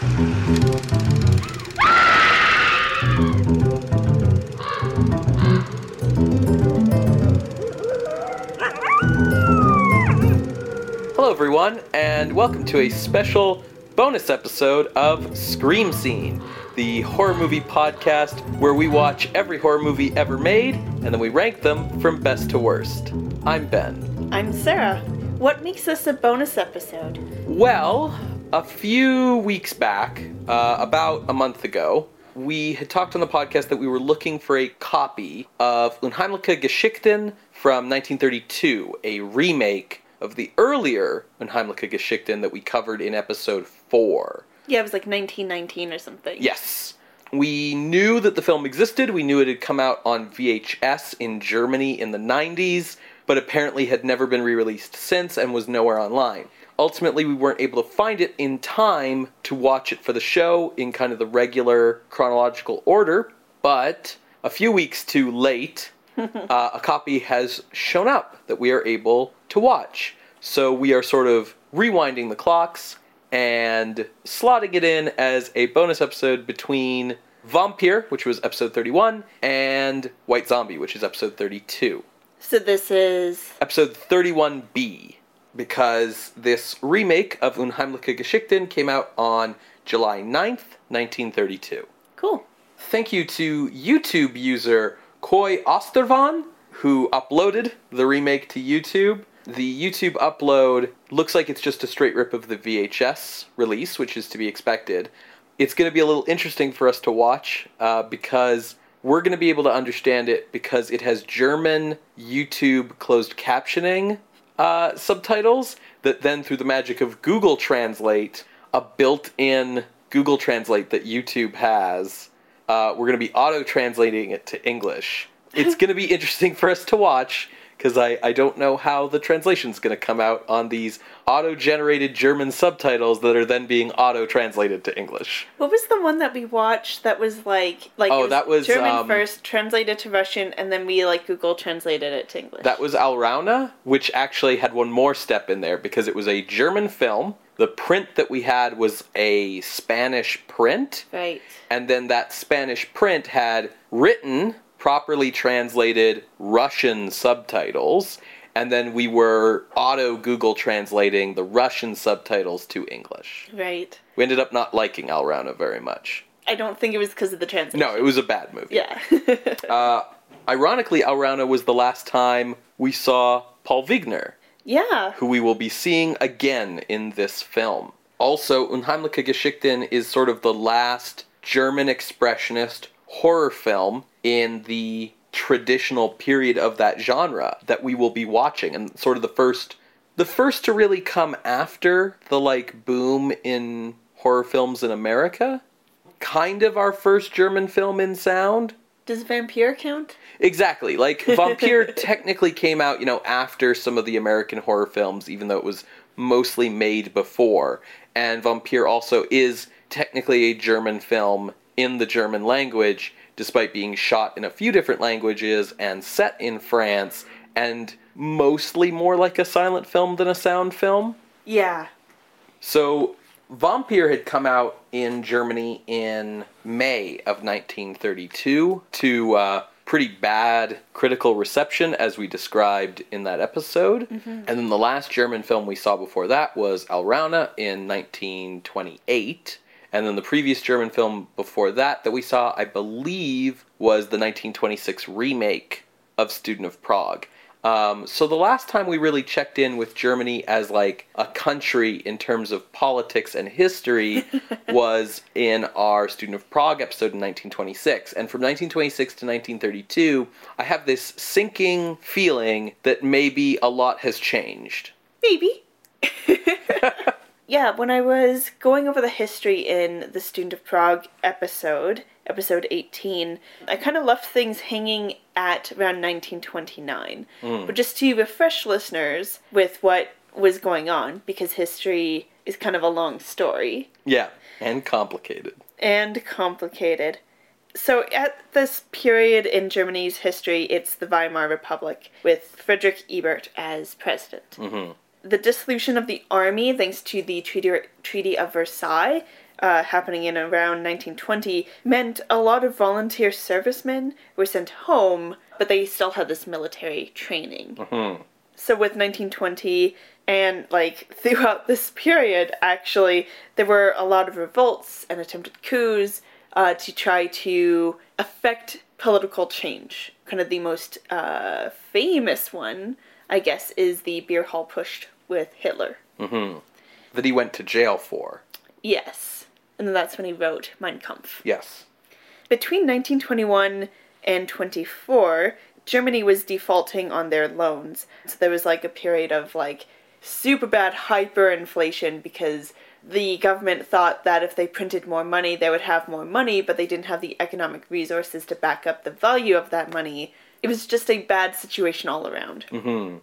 Hello, everyone, and welcome to a special bonus episode of Scream Scene, the horror movie podcast where we watch every horror movie ever made and then we rank them from best to worst. I'm Ben. I'm Sarah. What makes this a bonus episode? Well, a few weeks back, uh, about a month ago, we had talked on the podcast that we were looking for a copy of Unheimliche Geschichten from 1932, a remake of the earlier Unheimliche Geschichten that we covered in episode 4. Yeah, it was like 1919 or something. Yes. We knew that the film existed. We knew it had come out on VHS in Germany in the 90s, but apparently had never been re released since and was nowhere online. Ultimately, we weren't able to find it in time to watch it for the show in kind of the regular chronological order, but a few weeks too late, uh, a copy has shown up that we are able to watch. So we are sort of rewinding the clocks and slotting it in as a bonus episode between Vampire, which was episode 31, and White Zombie, which is episode 32. So this is. Episode 31B, because this remake of Unheimliche Geschichten came out on July 9th, 1932. Cool. Thank you to YouTube user Koi Ostervan, who uploaded the remake to YouTube. The YouTube upload looks like it's just a straight rip of the VHS release, which is to be expected. It's going to be a little interesting for us to watch uh, because we're going to be able to understand it because it has German YouTube closed captioning uh, subtitles that then, through the magic of Google Translate, a built in Google Translate that YouTube has, uh, we're going to be auto translating it to English. It's going to be interesting for us to watch because I, I don't know how the translation's going to come out on these auto generated German subtitles that are then being auto translated to English. What was the one that we watched that was like like Oh, it that was, German um, first, translated to Russian, and then we like Google translated it to English. That was Alraune, which actually had one more step in there because it was a German film. The print that we had was a Spanish print. right. and then that Spanish print had written, properly translated Russian subtitles, and then we were auto Google translating the Russian subtitles to English. Right. We ended up not liking Alraune very much. I don't think it was because of the translation. No, it was a bad movie. Yeah. Uh, ironically, Alraune was the last time we saw Paul Wegener, yeah. who we will be seeing again in this film. Also, Unheimliche Geschichten is sort of the last German expressionist horror film in the traditional period of that genre that we will be watching and sort of the first the first to really come after the like boom in horror films in America. Kind of our first German film in sound. Does Vampire count? Exactly. Like Vampire technically came out, you know, after some of the American horror films, even though it was mostly made before. And Vampire also is technically a German film in the German language, despite being shot in a few different languages and set in France, and mostly more like a silent film than a sound film. Yeah. So, Vampire had come out in Germany in May of 1932 to uh, pretty bad critical reception, as we described in that episode. And then the last German film we saw before that was Alraune in 1928. And then the previous German film before that that we saw, I believe, was the 1926 remake of Student of Prague. Um, so the last time we really checked in with Germany as like a country in terms of politics and history was in our Student of Prague episode in 1926. And from 1926 to 1932, I have this sinking feeling that maybe a lot has changed. Maybe. yeah, when I was going over the history in the Student of Prague episode, episode 18, I kind of left things hanging at around 1929. Mm. But just to refresh listeners with what was going on, because history is kind of a long story Yeah, and complicated. and complicated. So, at this period in Germany's history, it's the Weimar Republic with Friedrich Ebert as president. Mm-hmm. The dissolution of the army, thanks to the Treaty, Treaty of Versailles, uh, happening in around 1920 meant a lot of volunteer servicemen were sent home, but they still had this military training. So with 1920 and like throughout this period, actually, there were a lot of revolts and attempted coups uh, to try to affect political change. Kind of the most uh, famous one, I guess, is the beer hall putsch with Hitler. Mm-hmm. That he went to jail for. Yes. And then that's when he wrote Mein Kampf. Yes. Between 1921 and 24, Germany was defaulting on their loans. So there was like a period of like super bad hyperinflation because the government thought that if they printed more money, they would have more money, but they didn't have the economic resources to back up the value of that money. It was just a bad situation all around. Mm-hmm.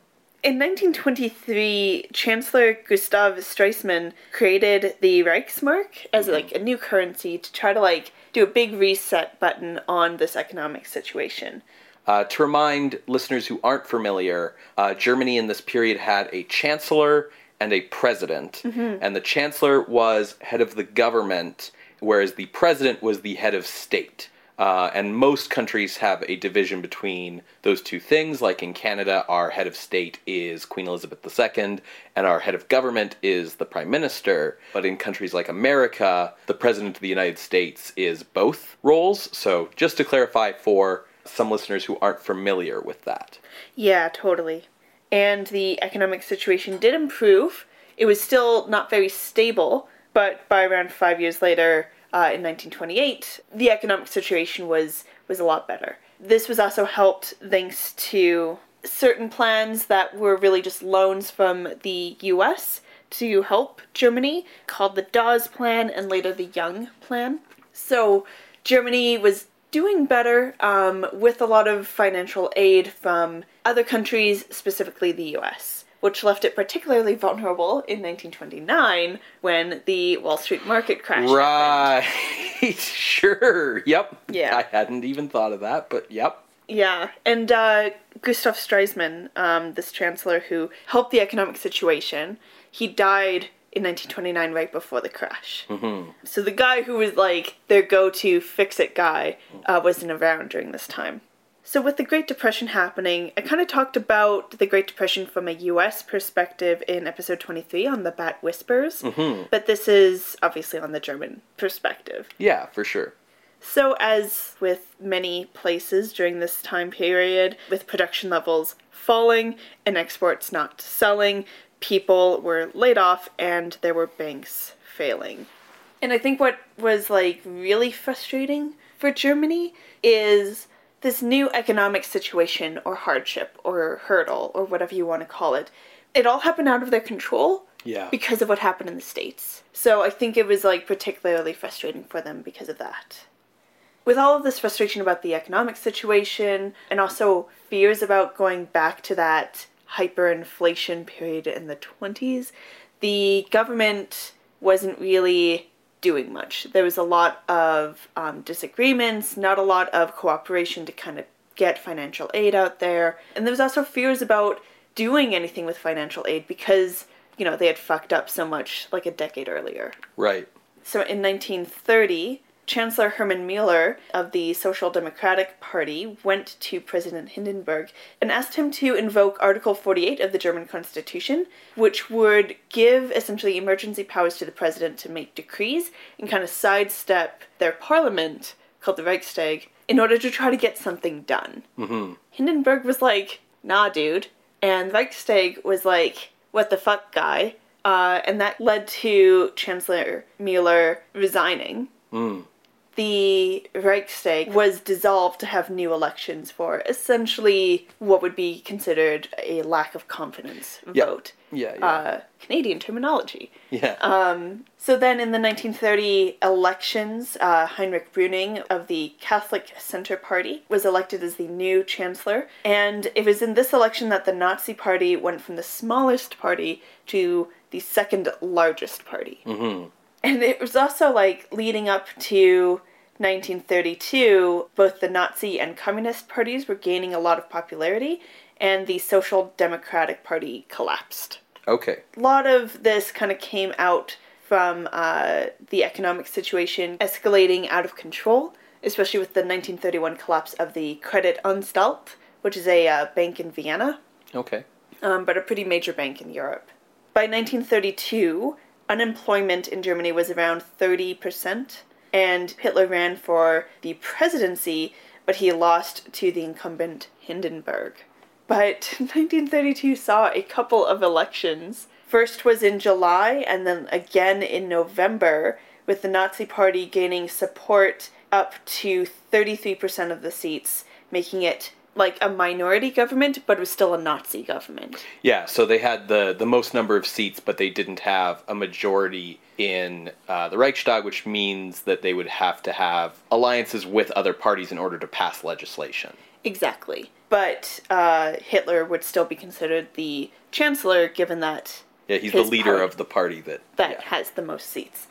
In 1923, Chancellor Gustav Stresemann created the Reichsmark as like a new currency to try to like do a big reset button on this economic situation. Uh, to remind listeners who aren't familiar, uh, Germany in this period had a chancellor and a president, and the chancellor was head of the government, whereas the president was the head of state. Uh, and most countries have a division between those two things. Like in Canada, our head of state is Queen Elizabeth II, and our head of government is the Prime Minister. But in countries like America, the President of the United States is both roles. So just to clarify for some listeners who aren't familiar with that. Yeah, totally. And the economic situation did improve. It was still not very stable, but by around five years later, uh, in 1928, the economic situation was was a lot better. This was also helped thanks to certain plans that were really just loans from the U.S. to help Germany, called the Dawes Plan and later the Young Plan. So Germany was doing better um, with a lot of financial aid from other countries, specifically the US, which left it particularly vulnerable in 1929 when the Wall Street market crashed. happened. Right. sure. Yep. Yeah. I hadn't even thought of that, but yep. Yeah, and uh, Gustav Stresemann, um, this chancellor who helped the economic situation, he died in 1929 right before the crash. Mm-hmm. So the guy who was like their go-to fix-it guy uh, wasn't around during this time. So with the Great Depression happening, I kind of talked about the Great Depression from a U.S. perspective in episode 23 on the Bat Whispers, mm-hmm. but this is obviously on the German perspective. Yeah, for sure. So, as with many places during this time period, with production levels falling and exports not selling, people were laid off and there were banks failing. And I think what was like really frustrating for Germany is this new economic situation or hardship or hurdle or whatever you want to call it. It all happened out of their control Yeah. because of what happened in the States. So I think it was like particularly frustrating for them because of that. With all of this frustration about the economic situation and also fears about going back to that hyperinflation period in the 20s, the government wasn't really doing much. There was a lot of um, disagreements, not a lot of cooperation to kind of get financial aid out there. And there was also fears about doing anything with financial aid because, you know, they had fucked up so much like a decade earlier. Right. So in 1930, Chancellor Hermann Mueller of the Social Democratic Party went to President Hindenburg and asked him to invoke Article 48 of the German Constitution, which would give essentially emergency powers to the president to make decrees and kind of sidestep their parliament, called the Reichstag, in order to try to get something done. Mm-hmm. Hindenburg was like, nah, dude. And Reichstag was like, what the fuck, guy? Uh, and that led to Chancellor Mueller resigning. Mm. The Reichstag was dissolved to have new elections for essentially what would be considered a lack of confidence Yeah. vote. Yeah. Yeah. Uh, Canadian terminology. yeah. Um, so then in the 1930 elections, uh, Heinrich Brüning of the Catholic Center Party was elected as the new chancellor. And it was in this election that the Nazi Party went from the smallest party to the second largest party. mm-hmm. And it was also like leading up to 1932, both the Nazi and Communist parties were gaining a lot of popularity, and the Social Democratic Party collapsed Okay. a lot of this kind of came out from uh, the economic situation escalating out of control, especially with the 1931 collapse of the Kreditanstalt, which is a uh, bank in Vienna, Okay. um, but a pretty major bank in Europe. By 1932, unemployment in Germany was around 30%, and Hitler ran for the presidency, but he lost to the incumbent Hindenburg. But 1932 saw a couple of elections. First was in July, and then again in November, with the Nazi Party gaining support up to 33% of the seats, making it like a minority government, but it was still a Nazi government. Yeah, so they had the the most number of seats, but they didn't have a majority in uh, the Reichstag, which means that they would have to have alliances with other parties in order to pass legislation. Exactly. But uh, Hitler would still be considered the chancellor, given that Yeah, he's the leader party. of the party that. that yeah. has the most seats.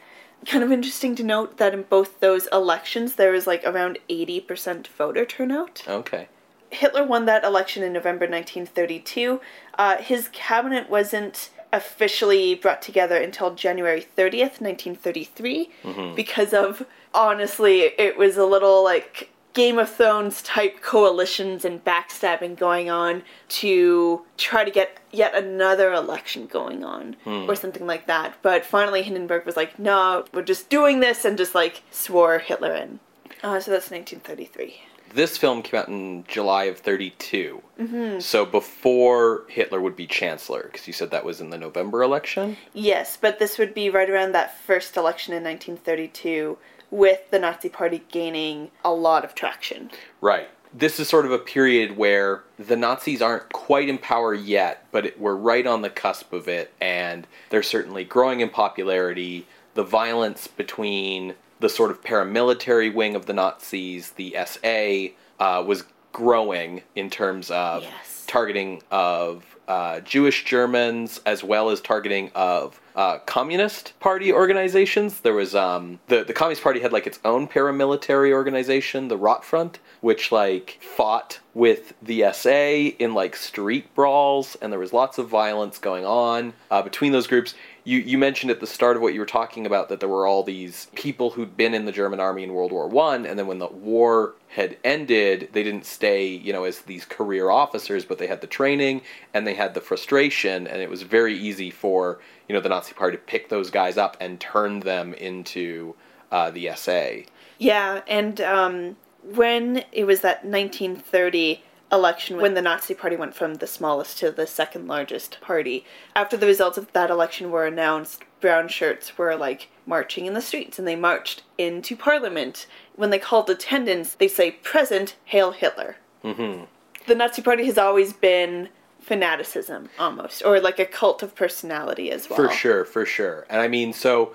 Kind of interesting to note that in both those elections, there was like around 80% voter turnout. Okay. Hitler won that election in November 1932. Uh, his cabinet wasn't officially brought together until January 30th, 1933, because of, honestly, it was a little like Game of Thrones type coalitions and backstabbing going on to try to get yet another election going on or something like that. But finally, Hindenburg was like, no, we're just doing this, and just like swore Hitler in. Uh, so that's 1933. This film came out in July of 32. Mm-hmm. So before Hitler would be chancellor, because you said that was in the November election? Yes, but this would be right around that first election in 1932 with the Nazi Party gaining a lot of traction. Right. This is sort of a period where the Nazis aren't quite in power yet, but it, we're right on the cusp of it, and they're certainly growing in popularity. The violence between the sort of paramilitary wing of the Nazis, the SA, uh, was growing in terms of Yes. targeting of uh, Jewish Germans as well as targeting of uh, Communist Party organizations. There was um, the the Communist Party had like its own paramilitary organization, the Rotfront, which like fought with the SA in like street brawls, and there was lots of violence going on uh, between those groups. You you mentioned at the start of what you were talking about that there were all these people who'd been in the German army in World War One, and then when the war had ended, they didn't stay, you know, as these career officers, but they had the training and they had the frustration, and it was very easy for you know the Nazi Party to pick those guys up and turn them into uh, the SA. Yeah, and um, when it was that 1930 election, when the Nazi Party went from the smallest to the second largest party, after the results of that election were announced, brown shirts were like marching in the streets and they marched into parliament. When they called attendance, they say, Present, Hail Hitler. Mm-hmm. The Nazi Party has always been fanaticism almost, or like a cult of personality as well. For sure, for sure. And I mean, so,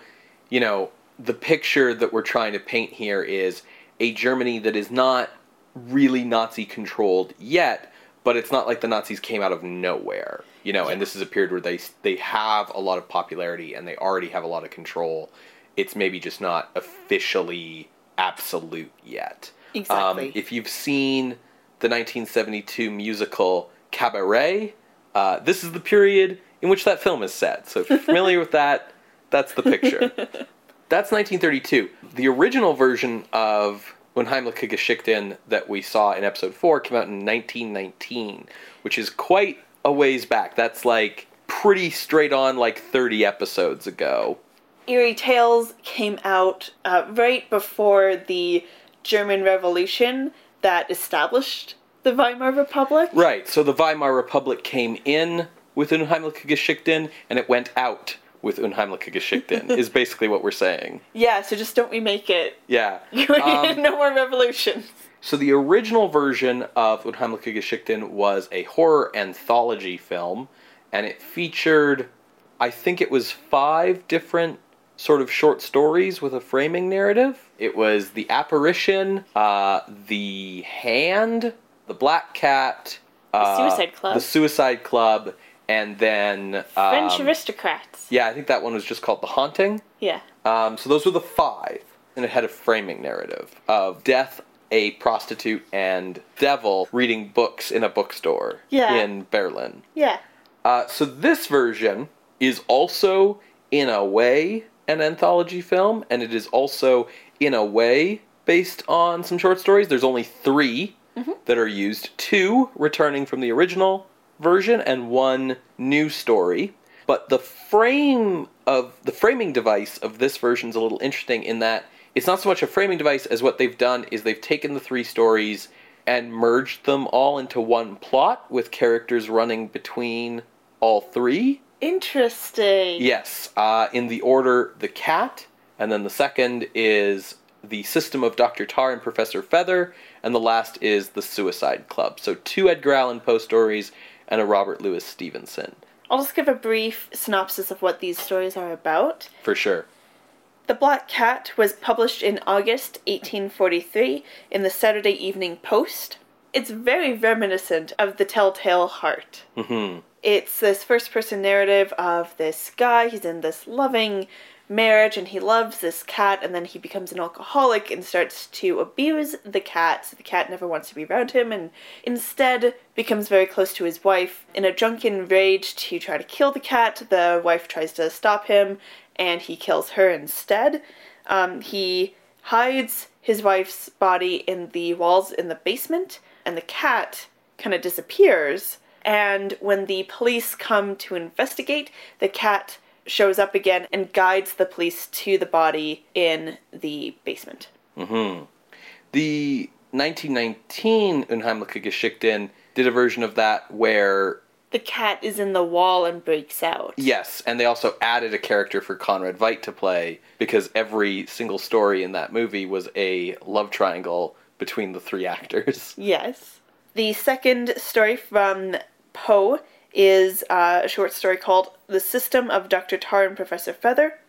you know, the picture that we're trying to paint here is a Germany that is not really Nazi controlled yet, but it's not like the Nazis came out of nowhere, you know, and this is a period where they they have a lot of popularity and they already have a lot of control. It's maybe just not officially absolute yet. Exactly. Um, if you've seen the 1972 musical Cabaret, uh, this is the period in which that film is set. So if you're familiar with that, that's the picture. That's 1932. The original version of Unheimliche Geschichten that we saw in episode 4 came out in 1919, which is quite a ways back. That's like pretty straight on, like 30 episodes ago. Eerie Tales came out uh, right before the German Revolution that established the Weimar Republic. Right, so the Weimar Republic came in with Unheimliche Geschichten and it went out with Unheimliche Geschichten, is basically what we're saying. Yeah, so just don't remake it. Yeah. Um, no more revolutions. So the original version of Unheimliche Geschichten was a horror anthology film, and it featured, I think it was five different sort of short stories with a framing narrative. It was The Apparition, uh, The Hand, The Black Cat, uh, Suicide Club. The Suicide Club, and then French um, aristocrats. yeah, I think that one was just called The Haunting. Yeah. Um, so those were the five, and it had a framing narrative of death, a prostitute, and devil reading books in a bookstore Yeah. in Berlin. Yeah. Uh, so this version is also, in a way, an anthology film, and it is also, in a way, based on some short stories. There's only 3 that are used, two returning from the original version, and one new story. But the frame of the framing device of this version is a little interesting in that it's not so much a framing device as what they've done is they've taken the three stories and merged them all into one plot with characters running between all three. Interesting. Yes, uh, in the order the cat, and then the second is the system of Dr. Tar and Professor Feather, and the last is the Suicide Club. So two Edgar Allan Poe stories and a Robert Louis Stevenson, I'll just give a brief synopsis of what these stories are about. for sure. The Black Cat was published in August 1843 in the Saturday Evening Post. It's very reminiscent of The Telltale Heart. hmm It's this first person narrative of this guy. He's in this loving marriage and he loves this cat, and then he becomes an alcoholic and starts to abuse the cat. So the cat never wants to be around him and instead becomes very close to his wife. In a drunken rage to try to kill the cat, the wife tries to stop him and he kills her instead. Um, he hides his wife's body in the walls in the basement, and the cat kind of disappears. And when the police come to investigate, the cat shows up again and guides the police to the body in the basement. Mm-hmm. The 1919 Unheimliche Geschichten did a version of that where The cat is in the wall and breaks out. Yes, and they also added a character for Conrad Veidt to play because every single story in that movie was a love triangle between the three actors. Yes. The second story from Poe is uh, a short story called The System of Dr. Tar and Professor Feather.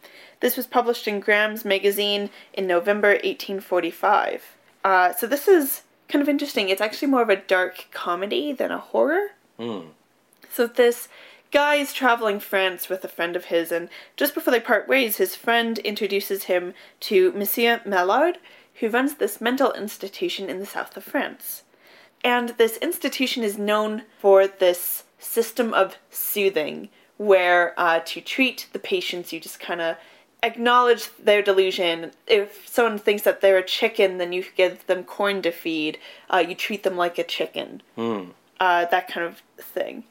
This was published in Graham's magazine in November 1845. Uh, so this is kind of interesting. It's actually more of a dark comedy than a horror. So this guy is traveling France with a friend of his, and just before they part ways, his friend introduces him to Monsieur Mallard, who runs this mental institution in the south of France. And this institution is known for this system of soothing, where uh, to treat the patients, you just kind of acknowledge their delusion. If someone thinks that they're a chicken, then you give them corn to feed. Uh, you treat them like a chicken. Uh, that kind of thing.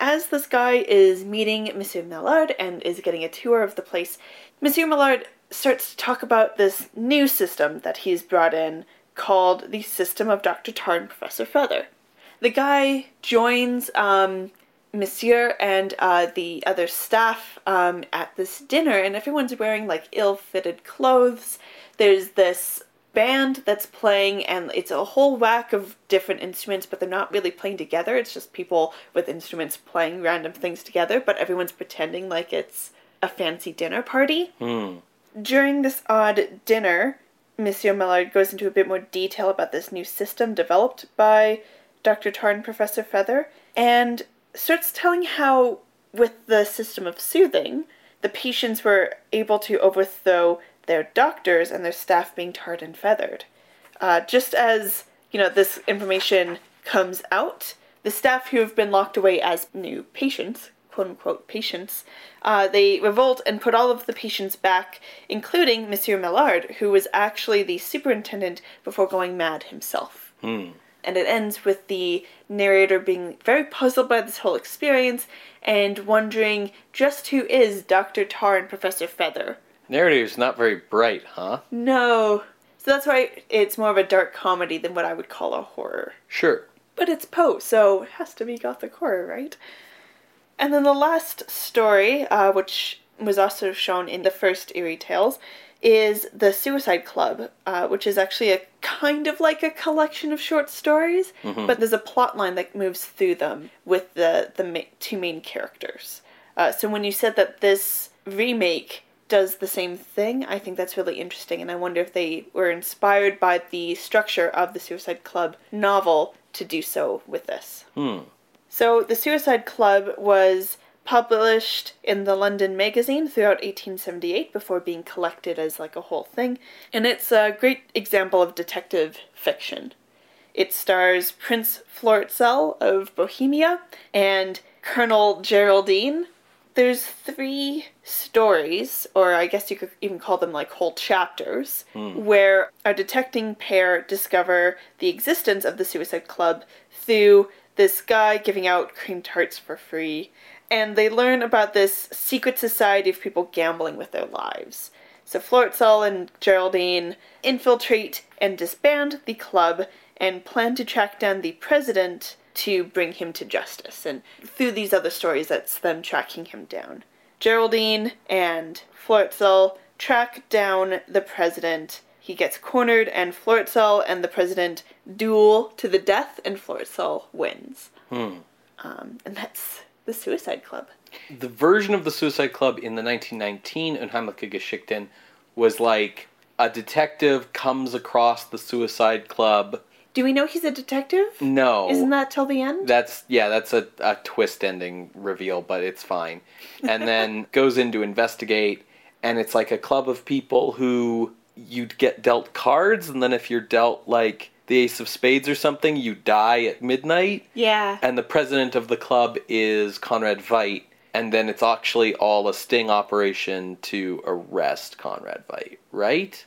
As this guy is meeting Monsieur Mallard and is getting a tour of the place, Monsieur Mallard starts to talk about this new system that he's brought in called the System of Dr. Tarn Professor Feather. The guy joins um, Monsieur and uh, the other staff um, at this dinner, and everyone's wearing like ill fitted clothes. There's this band that's playing, and it's a whole whack of different instruments, but they're not really playing together. It's just people with instruments playing random things together, but everyone's pretending like it's a fancy dinner party. During this odd dinner, Monsieur Millard goes into a bit more detail about this new system developed by Dr. Tar and Professor Feather, and starts telling how, with the system of soothing, the patients were able to overthrow their doctors and their staff being tarred and feathered. Uh, just as you know, this information comes out, the staff who have been locked away as new patients, quote unquote patients, uh, they revolt and put all of the patients back, including Monsieur Millard, who was actually the superintendent before going mad himself. And it ends with the narrator being very puzzled by this whole experience and wondering just who is Dr. Tar and Professor Feather. Narrative's not very bright, huh? No. So that's why it's more of a dark comedy than what I would call a horror. Sure. But it's Poe, so it has to be gothic horror, right? And then the last story, uh, which was also shown in the first Eerie Tales, is the Suicide Club, uh, which is actually a kind of like a collection of short stories, but there's a plot line that moves through them with the the ma- two main characters. Uh, so when you said that this remake does the same thing, I think that's really interesting, and I wonder if they were inspired by the structure of the Suicide Club novel to do so with this. So the Suicide Club was published in the London Magazine throughout 1878 before being collected as like a whole thing, and it's a great example of detective fiction. It stars Prince Florizel of Bohemia and Colonel Geraldine. there's three stories, or I guess you could even call them like whole chapters, hmm. where a detecting pair discover the existence of the Suicide Club through this guy giving out cream tarts for free. And they learn about this secret society of people gambling with their lives. So Florizel and Geraldine infiltrate and disband the club and plan to track down the president to bring him to justice. And through these other stories, that's them tracking him down. Geraldine and Florizel track down the president. He gets cornered, and Florizel and the president duel to the death, and Florizel wins. Um, and that's the Suicide Club. The version of the Suicide Club in the 1919 Unheimliche Geschichten was like a detective comes across the Suicide Club. Do we know he's a detective? No. Isn't that till the end? That's yeah, that's a, a twist ending reveal, but it's fine. And then goes in to investigate, and it's like a club of people who you'd get dealt cards, and then if you're dealt like the Ace of Spades or something, you die at midnight. yeah. And the president of the club is Conrad Veidt, and then it's actually all a sting operation to arrest Conrad Veidt, right?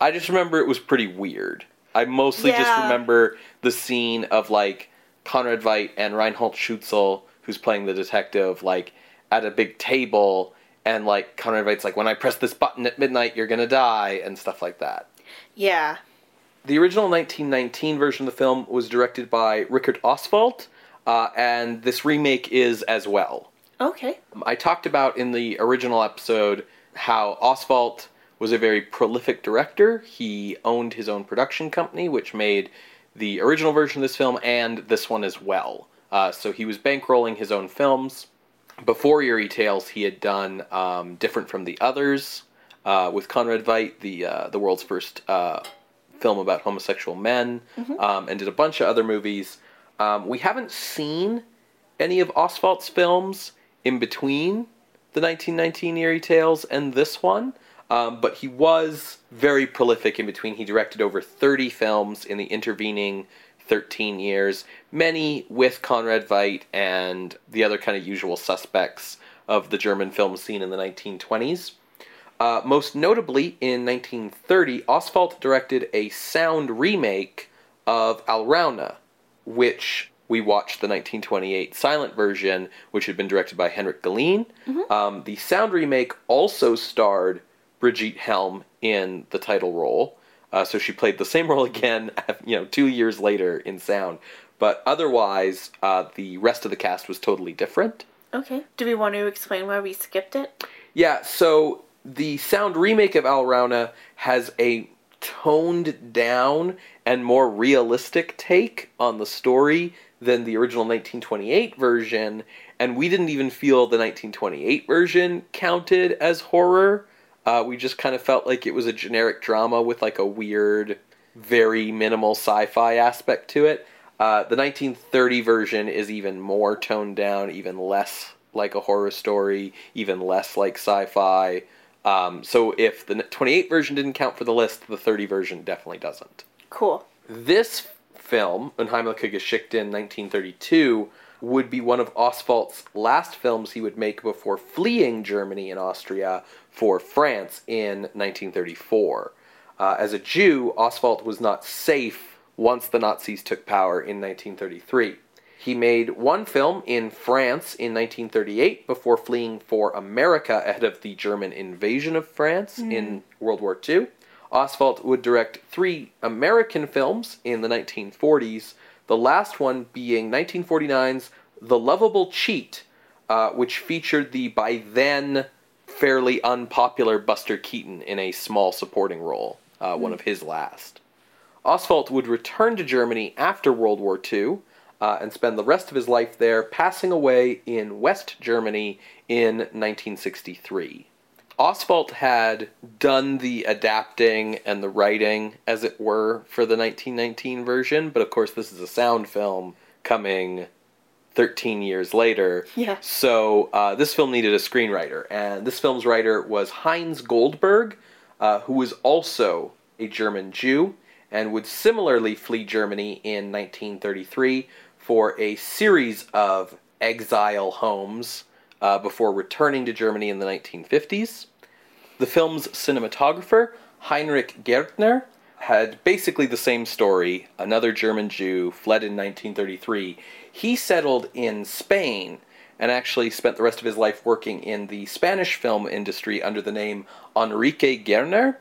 I just remember it was pretty weird. I mostly just remember the scene of like Conrad Veidt and Reinhold Schünzel, who's playing the detective, like at a big table, and like Conrad Veidt's like, when I press this button at midnight, you're gonna die, and stuff like that. yeah. The original 1919 version of the film was directed by Richard Oswald, uh, and this remake is as well. Okay. I talked about in the original episode how Oswald was a very prolific director. He owned his own production company, which made the original version of this film and this one as well. Uh, so he was bankrolling his own films. Before Eerie Tales, he had done um, Different from the Others uh, with Conrad Veidt, the uh, the world's first uh, film about homosexual men, um, and did a bunch of other movies. Um, we haven't seen any of Oswald's films in between the 1919 Eerie Tales and this one, um, but he was very prolific in between. He directed over 30 films in the intervening 13 years, many with Conrad Veidt and the other kind of usual suspects of the German film scene in the 1920s. Uh, most notably, in 1930, Oswald directed a sound remake of Alraune, which we watched the 1928 silent version, which had been directed by Henrik Galeen. Um, the sound remake also starred Brigitte Helm in the title role, uh, so she played the same role again, you know, two years later in sound. But otherwise, uh, the rest of the cast was totally different. Okay. Do we want to explain why we skipped it? Yeah, so the sound remake of Alraune has a toned down and more realistic take on the story than the original 1928 version, and we didn't even feel the 1928 version counted as horror. Uh, we just kind of felt like it was a generic drama with like a weird, very minimal sci fi aspect to it. Uh, the 1930 version is even more toned down, even less like a horror story, even less like sci fi. Um, so if the 28 version didn't count for the list, the 30 version definitely doesn't. Cool. This film, Unheimliche Geschichten 1932, would be one of Oswald's last films he would make before fleeing Germany and Austria for France in 1934. Uh, as a Jew, Oswald was not safe once the Nazis took power in 1933. He made one film in France in 1938 before fleeing for America ahead of the German invasion of France in World War II. Oswald would direct three American films in the 1940s, the last one being 1949's The Lovable Cheat, uh, which featured the by then fairly unpopular Buster Keaton in a small supporting role, uh, one of his last. Oswald would return to Germany after World War II uh, and spend the rest of his life there, passing away in West Germany in 1963. Oswald had done the adapting and the writing, as it were, for the 1919 version, but of course, this is a sound film coming 13 years later. Yeah. So uh, this film needed a screenwriter, and this film's writer was Heinz Goldberg, uh, who was also a German Jew and would similarly flee Germany in 1933 for a series of exile homes uh, before returning to Germany in the 1950s. The film's cinematographer, Heinrich Gärtner, had basically the same story. Another German Jew fled in 1933. He settled in Spain and actually spent the rest of his life working in the Spanish film industry under the name Enrique Guerner,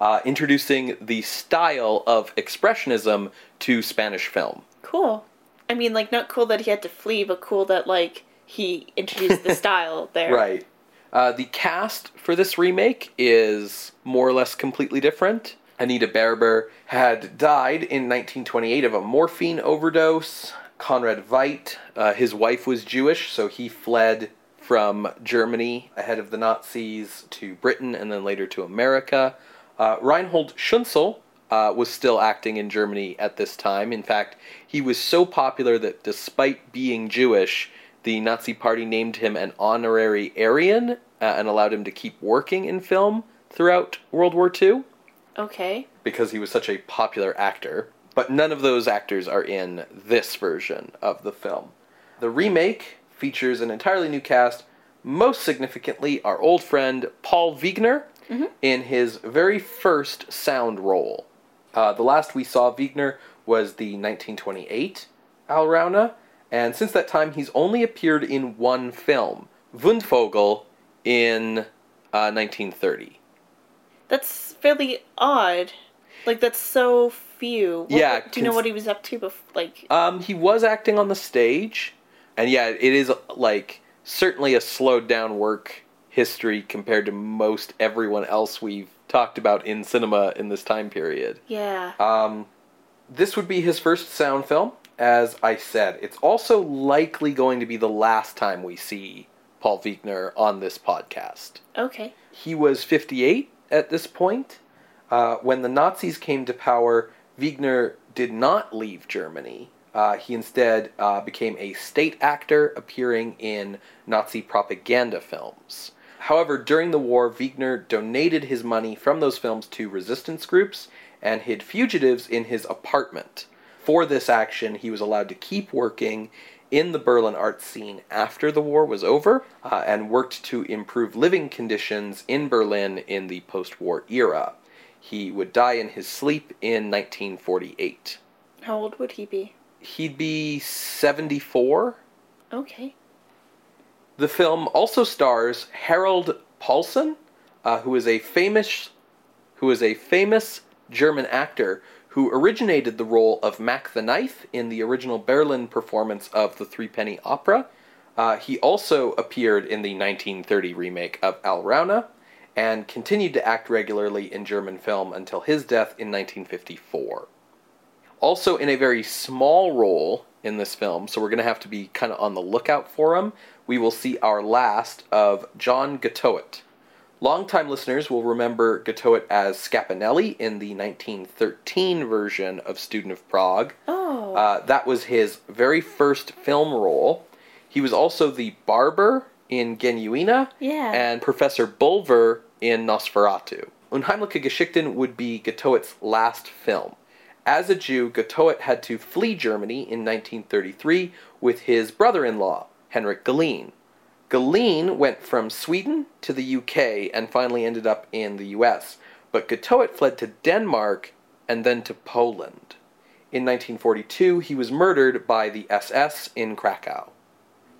uh, introducing the style of expressionism to Spanish film. Cool. I mean, like, not cool that he had to flee, but cool that, like, he introduced the style there. Right. Uh, the cast for this remake is more or less completely different. Anita Berber had died in 1928 of a morphine overdose. Conrad Veidt, uh, his wife was Jewish, so he fled from Germany ahead of the Nazis to Britain and then later to America. Uh, Reinhold Schünzel uh, was still acting in Germany at this time. In fact, he was so popular that despite being Jewish, the Nazi Party named him an honorary Aryan uh, and allowed him to keep working in film throughout World War II Okay. because he was such a popular actor. But none of those actors are in this version of the film. The remake features an entirely new cast, most significantly, our old friend Paul Wegener in his very first sound role. Uh, the last we saw Wegener was the 1928 Alraune, and since that time he's only appeared in one film, Wundvogel, in uh, 1930. That's fairly odd. Like, that's so few. What- Yeah, Do you know what he was up to before? Like, Um, he was acting on the stage, and yeah, it is like certainly a slowed down work history compared to most everyone else we've talked about in cinema in this time period. yeah. Um, this would be his first sound film, as I said. It's also likely going to be the last time we see Paul Wegener on this podcast. Okay. He was 58 at this point. Uh, when the Nazis came to power, Wegener did not leave Germany. Uh, he instead uh, became a state actor appearing in Nazi propaganda films. However, during the war, Wegener donated his money from those films to resistance groups and hid fugitives in his apartment. For this action, he was allowed to keep working in the Berlin art scene after the war was over uh, and worked to improve living conditions in Berlin in the post war era. He would die in his sleep in 1948. How old would he be? He'd be 74. Okay. The film also stars Harald Paulsen, uh, who is a famous who is a famous German actor who originated the role of Mac the Knife in the original Berlin performance of the Three Penny Opera. Uh, he also appeared in the 1930 remake of Alraune and continued to act regularly in German film until his death in 1954. Also, in a very small role in this film, so we're going to have to be kind of on the lookout for him, we will see our last of John Gottowt. Longtime listeners will remember Gottowt as Scapinelli in the 1913 version of Student of Prague. Oh. Uh, that was his very first film role. He was also the barber in Genuine Yeah. and Professor Bulwer in Nosferatu. Unheimliche Geschichten would be Gottowt's last film. As a Jew, Gottowt had to flee Germany in 1933 with his brother in law, Henrik Galeen. Galeen went from Sweden to the UK and finally ended up in the US, but Gottowt fled to Denmark and then to Poland. In 1942, he was murdered by the SS in Krakow.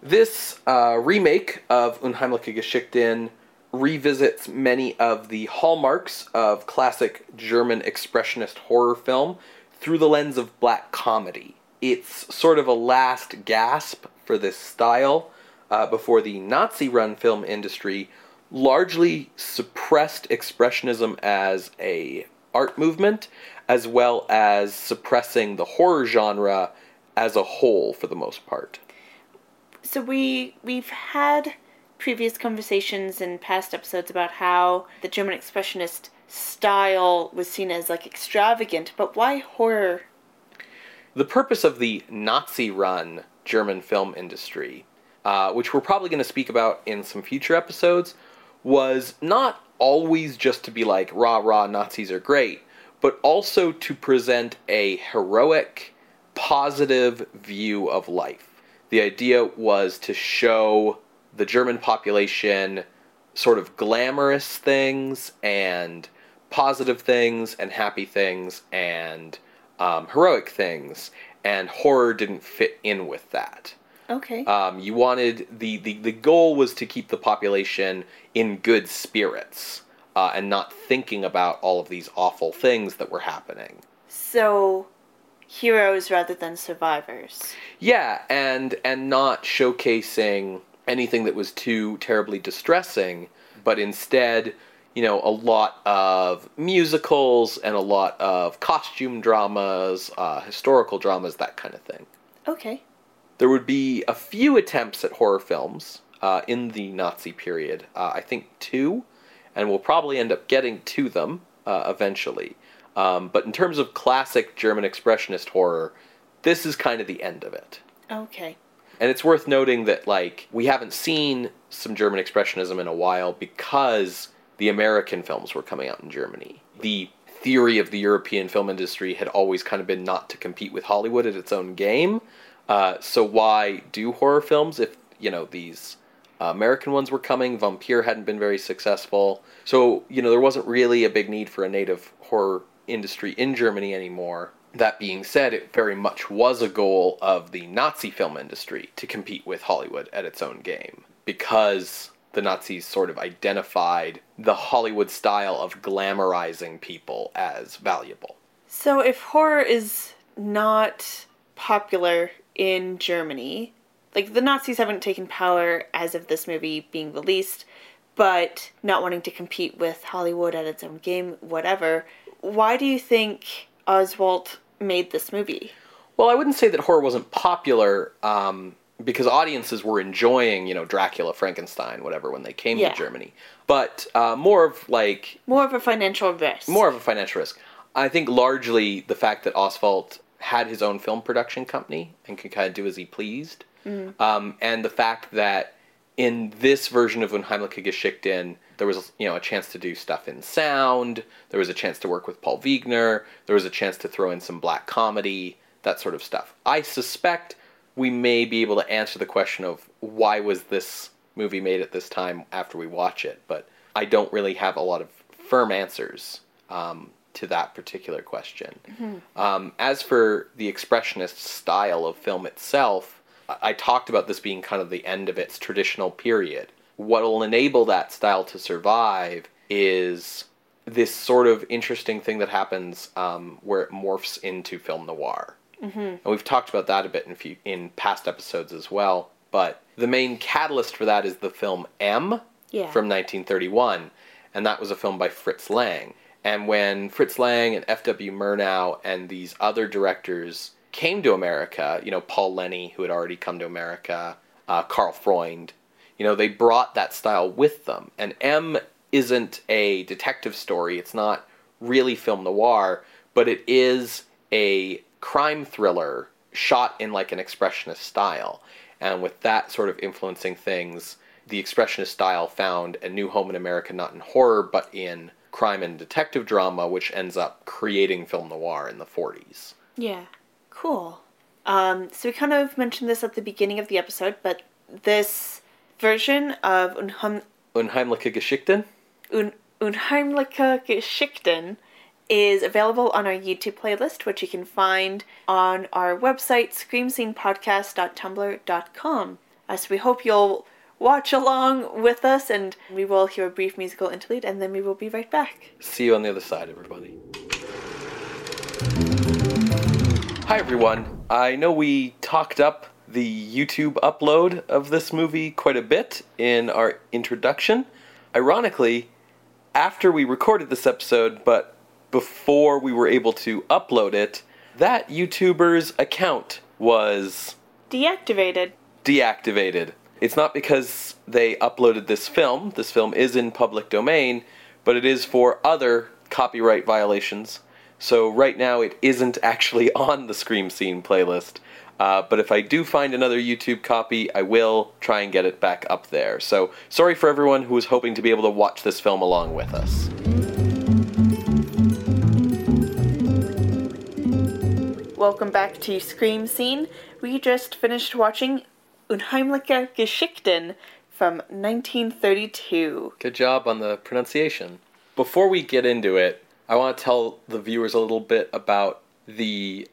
This uh, remake of Unheimliche Geschichten revisits many of the hallmarks of classic German expressionist horror film through the lens of black comedy. It's sort of a last gasp for this style uh, before the Nazi run film industry largely suppressed expressionism as a art movement as well as suppressing the horror genre as a whole for the most part. so we we've had previous conversations in past episodes about how the German expressionist style was seen as like extravagant, but why horror? The purpose of the Nazi run German film industry, uh, which we're probably going to speak about in some future episodes, was not always just to be like, rah rah, Nazis are great, but also to present a heroic, positive view of life. The idea was to show the German population sort of glamorous things and positive things and happy things and um, heroic things, and horror didn't fit in with that. Okay. Um, you wanted the, the the goal was to keep the population in good spirits uh, and not thinking about all of these awful things that were happening. so, heroes rather than survivors. Yeah, and and not showcasing anything that was too terribly distressing, but instead, you know, a lot of musicals and a lot of costume dramas, uh, historical dramas, that kind of thing. Okay. There would be a few attempts at horror films uh, in the Nazi period. Uh, I think two, and we'll probably end up getting to them uh, eventually. Um, but in terms of classic German expressionist horror, this is kind of the end of it. Okay. And it's worth noting that like we haven't seen some German expressionism in a while because the American films were coming out in Germany. The theory of the European film industry had always kind of been not to compete with Hollywood at its own game. Uh, so why do horror films if you know these uh, American ones were coming? Vampire hadn't been very successful, so you know there wasn't really a big need for a native horror industry in Germany anymore. That being said, it very much was a goal of the Nazi film industry to compete with Hollywood at its own game because the Nazis sort of identified the Hollywood style of glamorizing people as valuable. So, if horror is not popular in Germany, like the Nazis haven't taken power as of this movie being released, but not wanting to compete with Hollywood at its own game, whatever, why do you think Oswald made this movie? Well, I wouldn't say that horror wasn't popular um, because audiences were enjoying, you know, Dracula, Frankenstein, whatever, when they came Yeah. to Germany. But uh, more of like More of a financial risk. more of a financial risk. I think largely the fact that Oswald had his own film production company and could kind of do as he pleased, um, and the fact that in this version of Unheimliche Geschichten, there was you know a chance to do stuff in sound. There was a chance to work with Paul Wegener. There was a chance to throw in some black comedy, that sort of stuff. I suspect we may be able to answer the question of why was this movie made at this time after we watch it, but I don't really have a lot of firm answers um, to that particular question. Um, as for the expressionist style of film itself, I I talked about this being kind of the end of its traditional period. What will enable that style to survive is this sort of interesting thing that happens um, where it morphs into film noir. And we've talked about that a bit in, few, in past episodes as well. But the main catalyst for that is the film M Yeah. from 1931, and that was a film by Fritz Lang. And when Fritz Lang and F.W. Murnau and these other directors came to America, you know, Paul Leni, who had already come to America, uh, Carl Freund, you know, they brought that style with them. And M isn't a detective story, it's not really film noir, but it is a crime thriller shot in like an expressionist style. And with that sort of influencing things, the expressionist style found a new home in America, not in horror, but in crime and detective drama, which ends up creating film noir in the 40s. Yeah. Cool. Um, so we kind of mentioned this at the beginning of the episode, but this version of Unheim- Unheimliche Geschichten? Un- Unheimliche Geschichten is available on our YouTube playlist, which you can find on our website, screamscenepodcast.tumblr.com. Uh, so we hope you'll watch along with us, and we will hear a brief musical interlude, and then we will be right back. See you on the other side, everybody. Hi, everyone. I know we talked up the YouTube upload of this movie quite a bit in our introduction. Ironically, after we recorded this episode, but before we were able to upload it, that YouTuber's account was Deactivated. deactivated. It's not because they uploaded this film. This film is in public domain, but it is for other copyright violations. So right now it isn't actually on the Scream Scene playlist. Uh, but if I do find another YouTube copy, I will try and get it back up there. So sorry for everyone who was hoping to be able to watch this film along with us. Welcome back to Scream Scene. We just finished watching Unheimliche Geschichten, from 1932. Good job on the pronunciation. Before we get into it, I want to tell the viewers a little bit about the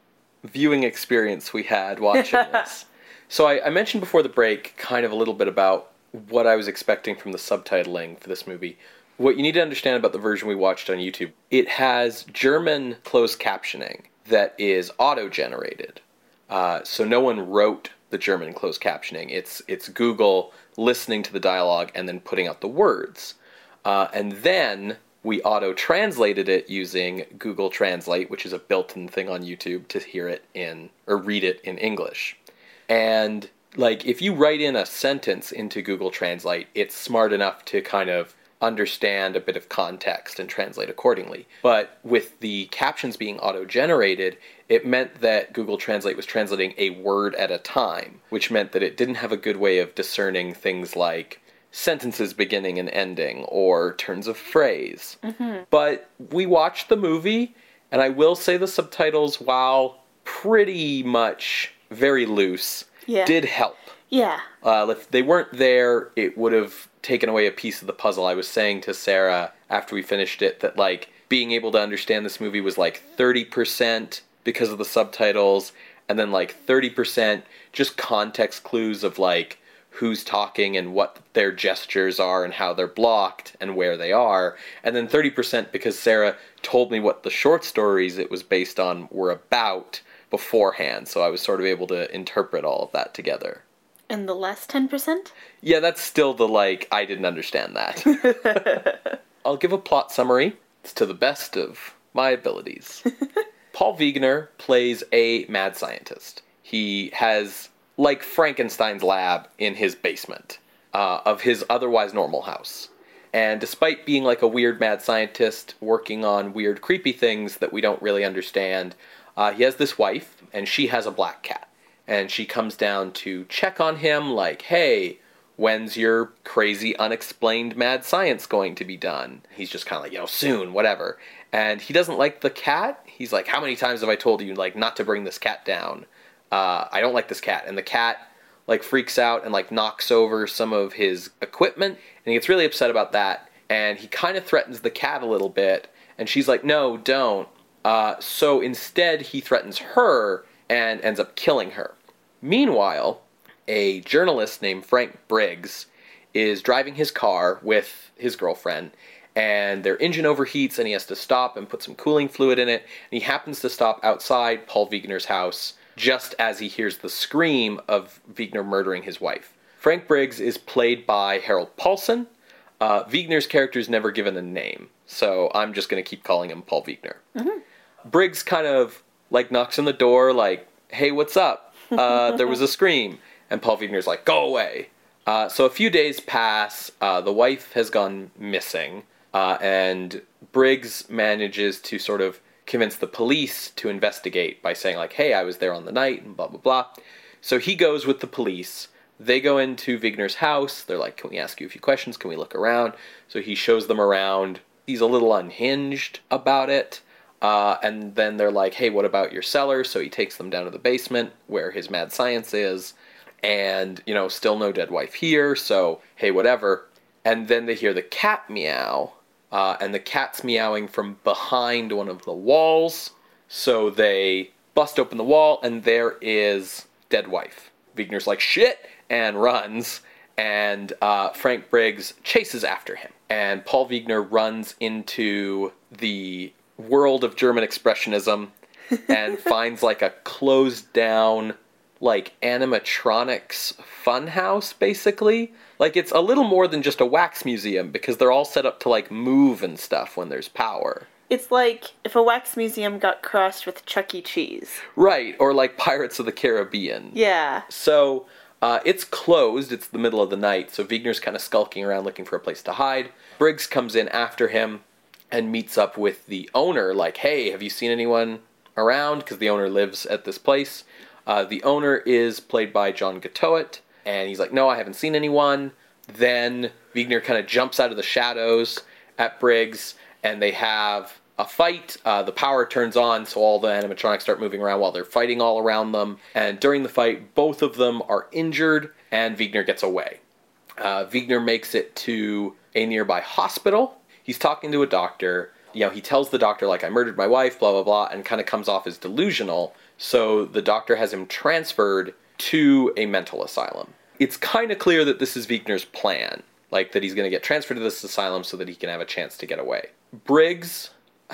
viewing experience we had watching this. So I, I mentioned before the break kind of a little bit about what I was expecting from the subtitling for this movie. What you need to understand about the version we watched on YouTube, it has German closed captioning that is auto-generated. Uh, so no one wrote the German closed captioning. It's it's Google listening to the dialogue and then putting out the words, uh, and then we auto translated it using Google Translate, which is a built-in thing on YouTube to hear it in or read it in English. And like if you write in a sentence into Google Translate, it's smart enough to kind of understand a bit of context and translate accordingly. But with the captions being auto generated, it meant that Google Translate was translating a word at a time, which meant that it didn't have a good way of discerning things like sentences beginning and ending or turns of phrase. Mm-hmm. But we watched the movie, and I will say the subtitles, while pretty much very loose, Yeah. did help. Yeah. Uh, if they weren't there, it would have taken away a piece of the puzzle. I was saying to Sarah after we finished it that like being able to understand this movie was like 30% because of the subtitles and then like 30% just context clues of like who's talking and what their gestures are and how they're blocked and where they are and then 30% because Sarah told me what the short stories it was based on were about beforehand so I was sort of able to interpret all of that together. And the last 10%? Yeah, that's still the like, I didn't understand that. I'll give a plot summary. It's to the best of my abilities. Paul Wegener plays a mad scientist. He has, like Frankenstein's lab in his basement uh, of his otherwise normal house. And despite being like a weird mad scientist working on weird, creepy things that we don't really understand, uh, he has this wife, and she has a black cat. And she comes down to check on him like hey when's your crazy unexplained mad science going to be done? He's just kind of like you know soon whatever. And he doesn't like the cat. He's like how many times have i told you like not to bring this cat down uh, i don't like this cat and the cat like freaks out and like knocks over some of his equipment and he gets really upset about that and he kind of threatens the cat a little bit and she's like no don't uh, so instead he threatens her and ends up killing her Meanwhile, a journalist named Frank Briggs is driving his car with his girlfriend, and their engine overheats, and he has to stop and put some cooling fluid in it. And he happens to stop outside Paul Wegener's house just as he hears the scream of Wegener murdering his wife. Frank Briggs is played by Harald Paulsen. Uh, Wegener's character is never given a name, so I'm just going to keep calling him Paul Wegener. Briggs kind of like knocks on the door, like, "Hey, what's up?" Uh, there was a scream, and Paul Wegener's like, "Go away." Uh, so a few days pass. Uh, the wife has gone missing, uh, and Briggs manages to sort of convince the police to investigate by saying like, "Hey, I was there on the night," and blah blah blah. So he goes with the police. They go into Wegener's house. They're like, "Can we ask you a few questions? Can we look around?" So he shows them around. He's a little unhinged about it. Uh, and then they're like, hey, what about your cellar? So he takes them down to the basement where his mad science is. And, you know, still no dead wife here. So, hey, whatever. And then they hear the cat meow. Uh, and the cat's meowing from behind one of the walls. So they bust open the wall, and there is dead wife. Wegener's like, shit, and runs. And uh, Frank Briggs chases after him. And Paul Wegener runs into the world of German expressionism and finds like a closed down like animatronics funhouse basically like it's a little more than just a wax museum because they're all set up to like move and stuff when there's power It's like if a wax museum got crossed with Chuck E. Cheese. right or like pirates of the caribbean Yeah. So uh, it's closed. It's the middle of the night. So Wegener's kind of skulking around looking for a place to hide. Briggs comes in after him and meets up with the owner. Like, hey, have you seen anyone around? Because the owner lives at this place. Uh, the owner is played by John Gottowt, and he's like, no, I haven't seen anyone. Then Wegener kind of jumps out of the shadows at Briggs, and they have a fight. Uh, the power turns on, so all the animatronics start moving around while they're fighting all around them. And during the fight, both of them are injured, and Wegener gets away. Uh, Wegener makes it to a nearby hospital. He's talking to a doctor. You know, he tells the doctor, like, I murdered my wife, blah, blah, blah, and kind of comes off as delusional. So the doctor has him transferred to a mental asylum. It's kind of clear that this is Wegener's plan, like, that he's going to get transferred to this asylum so that he can have a chance to get away. Briggs,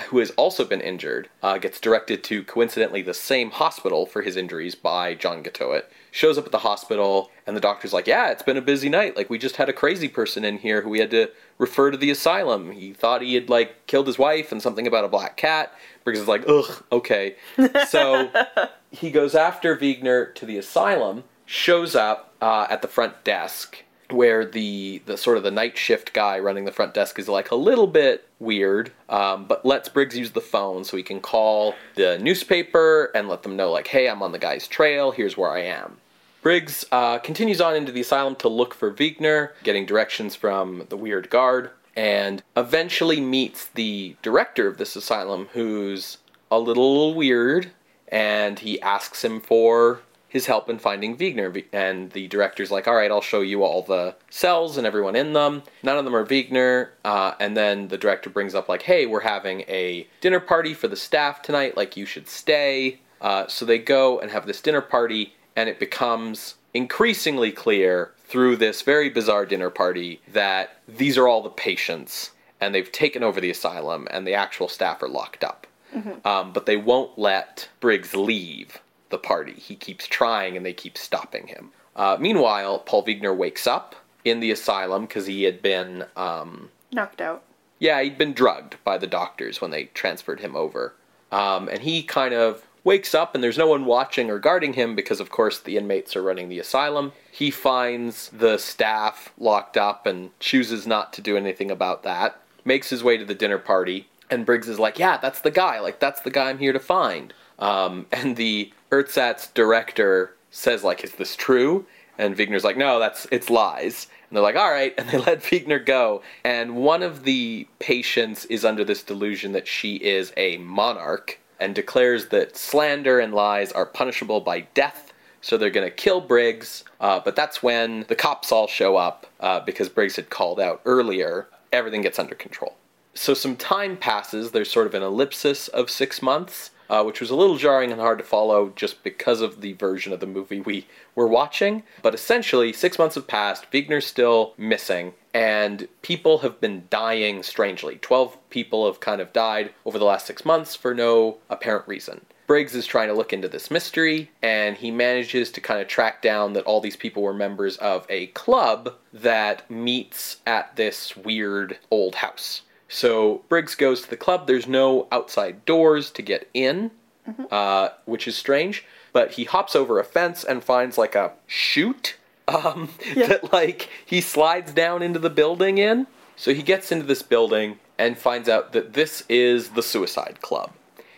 who has also been injured, uh, gets directed to coincidentally the same hospital for his injuries by John Gottowt. Shows up at the hospital, and the doctor's like, Yeah, it's been a busy night. Like, we just had a crazy person in here who we had to refer to the asylum. He thought he had, like, killed his wife and something about a black cat. Briggs is like, Ugh, okay. So he goes after Wegener to the asylum, shows up uh, at the front desk, where the the sort of the night shift guy running the front desk is like a little bit weird, um, but lets Briggs use the phone so he can call the newspaper and let them know like, hey, I'm on the guy's trail. Here's where I am. Briggs uh, continues on into the asylum to look for Wegener, getting directions from the weird guard, and eventually meets the director of this asylum, who's a little weird, and he asks him for his help in finding Wegener. And the director's like, all right, I'll show you all the cells and everyone in them. None of them are Wegener. Uh, and then the director brings up, like, hey, we're having a dinner party for the staff tonight. Like, you should stay. Uh, so they go and have this dinner party, and it becomes increasingly clear through this very bizarre dinner party that these are all the patients and they've taken over the asylum and the actual staff are locked up. Mm-hmm. Um, but they won't let Briggs leave the party. He keeps trying and they keep stopping him. Uh, meanwhile, Paul Wegener wakes up in the asylum because he had been. Um, Knocked out. Yeah, he'd been drugged by the doctors when they transferred him over. Um, and he kind of wakes up and there's no one watching or guarding him because, of course, the inmates are running the asylum. He finds the staff locked up and chooses not to do anything about that. Makes his way to the dinner party. And Briggs is like, Yeah, that's the guy. Like, that's the guy I'm here to find. Um, and the Ersatz director says, like, is this true? And Wegener's like, no, that's it's lies. And they're like, all right, and they let Wegener go. And one of the patients is under this delusion that she is a monarch and declares that slander and lies are punishable by death. So they're going to kill Briggs. Uh, but that's when the cops all show up uh, because Briggs had called out earlier. Everything gets under control. So some time passes. There's sort of an ellipsis of six months uh, which was a little jarring and hard to follow just because of the version of the movie we were watching. But essentially, six months have passed, Wegener's still missing, and people have been dying strangely. Twelve people have kind of died over the last six months for no apparent reason. Briggs is trying to look into this mystery, and he manages to kind of track down that all these people were members of a club that meets at this weird old house. So Briggs goes to the club. There's no outside doors to get in, mm-hmm. uh, which is strange. But he hops over a fence and finds like a chute um, yeah. that like he slides down into the building in. So he gets into this building and finds out that this is the Suicide Club.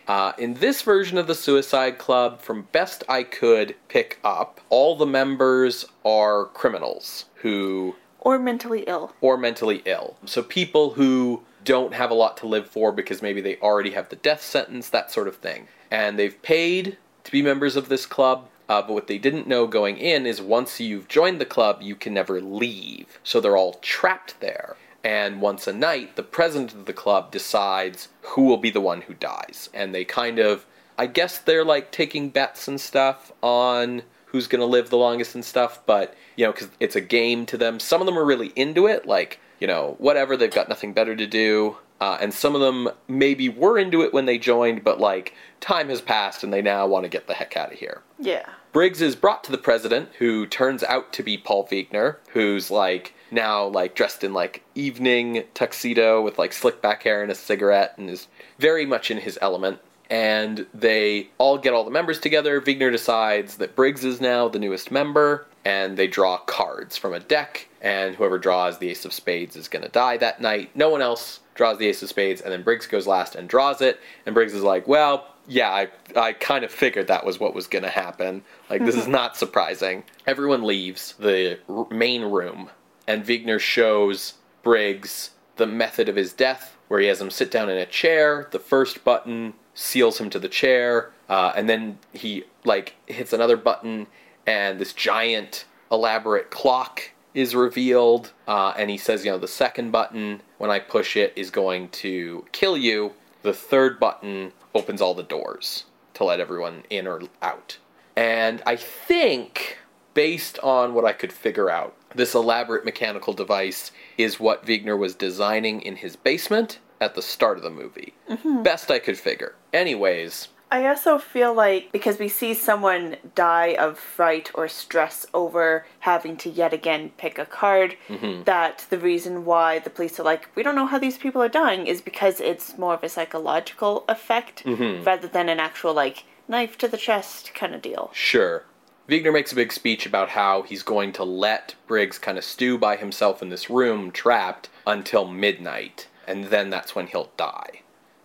Uh, in this version of the Suicide Club, from best I could pick up, all the members are criminals who. Or mentally ill. Or mentally ill. So people who don't have a lot to live for because maybe they already have the death sentence, that sort of thing. And they've paid to be members of this club, uh, but what they didn't know going in is once you've joined the club, you can never leave. So they're all trapped there. And once a night, the president of the club decides who will be the one who dies. And they kind of, I guess they're like taking bets and stuff on who's going to live the longest and stuff, but, you know, because it's a game to them. Some of them are really into it, like, you know, whatever, they've got nothing better to do. Uh, and some of them maybe were into it when they joined, but like time has passed and they now want to get the heck out of here. Yeah. Briggs is brought to the president, who turns out to be Paul Wegener, who's like now like dressed in like evening tuxedo with like slick back hair and a cigarette and is very much in his element. And they all get all the members together. Wegener decides that Briggs is now the newest member, and they draw cards from a deck, and whoever draws the ace of spades is going to die that night. No one else draws the ace of spades, and then Briggs goes last and draws it, and Briggs is like, well, yeah, I, I kind of figured that was what was going to happen. Like, this is not surprising. Everyone leaves the r- main room, and Wegener shows Briggs the method of his death, where he has him sit down in a chair. The first button seals him to the chair, uh, and then he, like, hits another button and this giant elaborate clock is revealed, uh, and he says, you know, the second button, when I push it, is going to kill you. The third button opens all the doors to let everyone in or out. And I think, based on what I could figure out, this elaborate mechanical device is what Wegener was designing in his basement at the start of the movie. Best I could figure. Anyways, I also feel like because we see someone die of fright or stress over having to yet again pick a card, mm-hmm. that the reason why the police are like, we don't know how these people are dying is because it's more of a psychological effect mm-hmm. rather than an actual, like, knife to the chest kind of deal. Sure. Wegener makes a big speech about how he's going to let Briggs kind of stew by himself in this room, trapped, until midnight, and then that's when he'll die.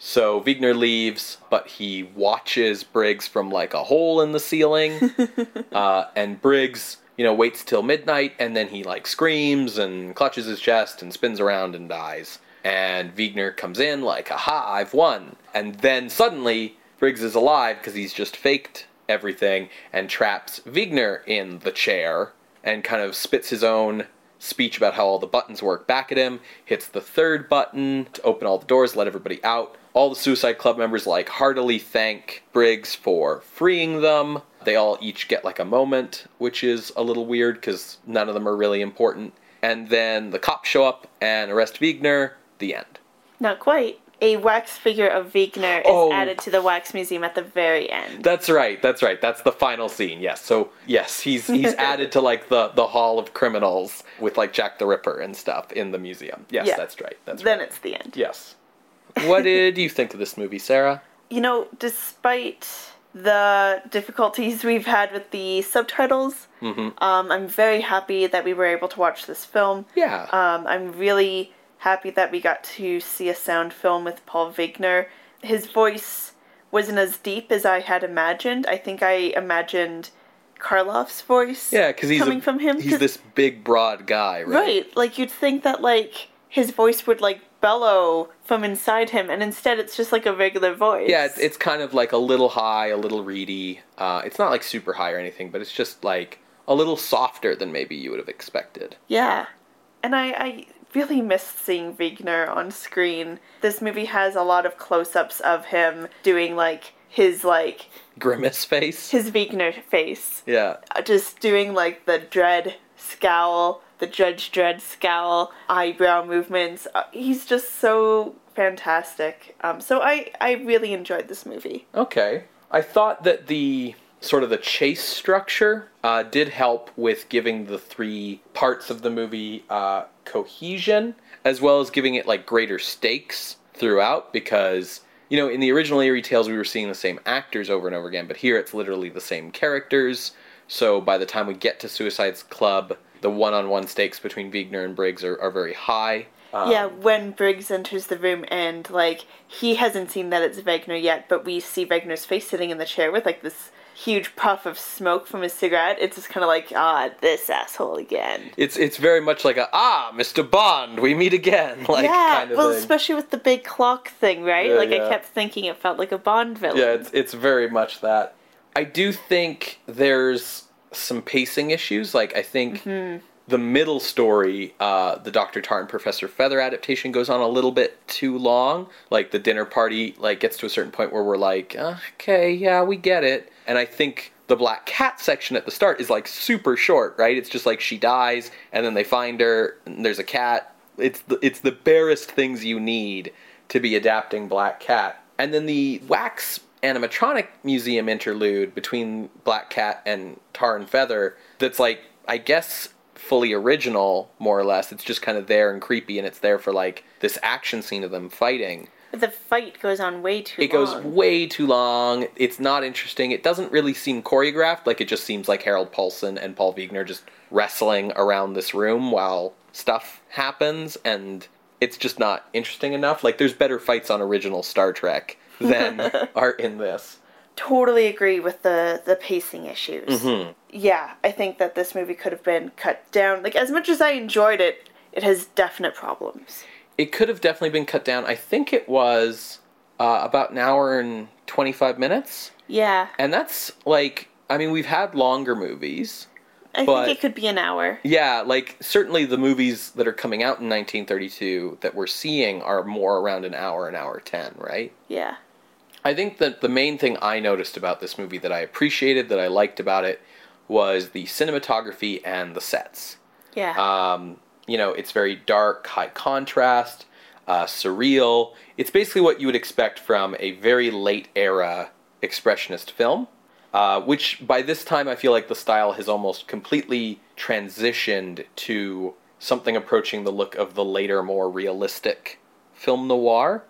So Wegener leaves, but he watches Briggs from like a hole in the ceiling, uh, and Briggs, you know, waits till midnight, and then he like screams and clutches his chest and spins around and dies. And Wegener comes in like, "Aha, I've won!" And then suddenly Briggs is alive because he's just faked everything and traps Wegener in the chair and kind of spits his own speech about how all the buttons work back at him, hits the third button to open all the doors, let everybody out. All the Suicide Club members like heartily thank Briggs for freeing them. They all each get like a moment, which is a little weird because none of them are really important. And then the cops show up and arrest Wegener. The end. Not quite. A wax figure of Wegener is Oh. added to the wax museum at the very end. That's right. That's right. That's the final scene. Yes. So yes, he's he's added to like the the Hall of Criminals with like Jack the Ripper and stuff in the museum. Yes, Yeah. that's right. That's then right. it's the end. Yes. What did you think of this movie, Sarah? You know, despite the difficulties we've had with the subtitles, um, I'm very happy that we were able to watch this film. Yeah. Um, I'm really happy that we got to see a sound film with Paul Wegener. His voice wasn't as deep as I had imagined. I think I imagined Karloff's voice yeah, because he's coming a- from him. He's this big, broad guy, right? Right, like you'd think that like his voice would like bellow from inside him, and instead it's just like a regular voice. Yeah, it's, it's kind of like a little high, a little reedy. Uh, it's not like super high or anything, but it's just like a little softer than maybe you would have expected. yeah, and I I really missed seeing Wegener on screen. This movie has a lot of close-ups of him doing like his like Grimace face. his Wegener face, yeah. Uh, just doing like the dread scowl, the Judge Dredd scowl, eyebrow movements. Uh, he's just so fantastic. Um, so I I really enjoyed this movie. Okay. I thought that the sort of the chase structure uh, did help with giving the three parts of the movie uh, cohesion, as well as giving it like greater stakes throughout. Because you know, in the original Eerie Tales, we were seeing the same actors over and over again, but here it's literally the same characters. So by the time we get to Suicide's Club, the one-on-one stakes between Wegener and Briggs are, are very high. Um, yeah, when Briggs enters the room and like he hasn't seen that it's Wegener yet, but we see Wegener's face sitting in the chair with like this huge puff of smoke from his cigarette. It's just kind of like ah, this asshole again. It's it's very much like a ah, Mr. Bond, we meet again, like yeah, kind of well, thing. especially with the big clock thing, right? Yeah, like yeah. I kept thinking it felt like a Bond villain. Yeah, it's it's very much that. I do think there's some pacing issues. Like I think the middle story, uh, the Doctor Tar and Professor Feather adaptation goes on a little bit too long. Like the dinner party, like gets to a certain point where we're like, okay, yeah, we get it. And I think the Black Cat section at the start is like super short, right? It's just like she dies, and then they find her, and there's a cat. It's the, it's the barest things you need to be adapting Black Cat. And then the wax animatronic museum interlude between Black Cat and Tar and Feather that's like I guess fully original more or less. It's just kind of there and creepy and it's there for like this action scene of them fighting. But the fight goes on way too It goes way too long. It's not interesting. It doesn't really seem choreographed. Like it just seems like Harald Paulsen and Paul Wegener just wrestling around this room while stuff happens, and it's just not interesting enough. Like there's better fights on original Star Trek than are in this. totally agree with the the pacing issues. Mm-hmm. Yeah, I think that this movie could have been cut down. Like as much as I enjoyed it, it has definite problems. It could have definitely been cut down. I think it was uh, about an hour and 25 minutes. Yeah. And that's like, I mean, we've had longer movies, I But- think it could be an hour. Yeah, like certainly the movies that are coming out in 1932 that we're seeing are more around an hour, an hour 10, right? Yeah. I think that the main thing I noticed about this movie that I appreciated, that I liked about it, was the cinematography and the sets. Yeah. Um, you know, it's very dark, high contrast, uh, surreal. It's basically what you would expect from a very late era expressionist film, uh, which by this time I feel like the style has almost completely transitioned to something approaching the look of the later, more realistic film noir.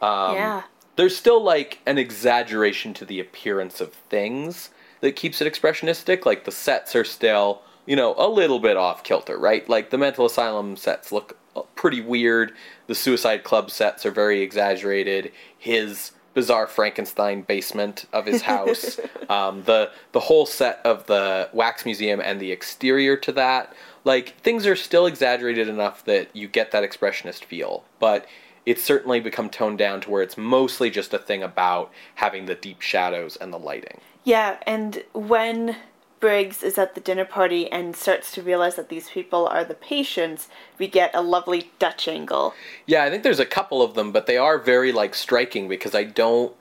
Um, yeah. There's still like an exaggeration to the appearance of things that keeps it expressionistic. Like the sets are still, you know, a little bit off kilter, right? Like the mental asylum sets look uh, pretty weird. The Suicide Club sets are very exaggerated. His bizarre Frankenstein basement of his house, um, the the whole set of the wax museum and the exterior to that, like things are still exaggerated enough that you get that expressionist feel, but it's certainly become toned down to where it's mostly just a thing about having the deep shadows and the lighting. Yeah, and when Briggs is at the dinner party and starts to realize that these people are the patients, we get a lovely Dutch angle. Yeah, I think there's a couple of them, but they are very like striking because I don't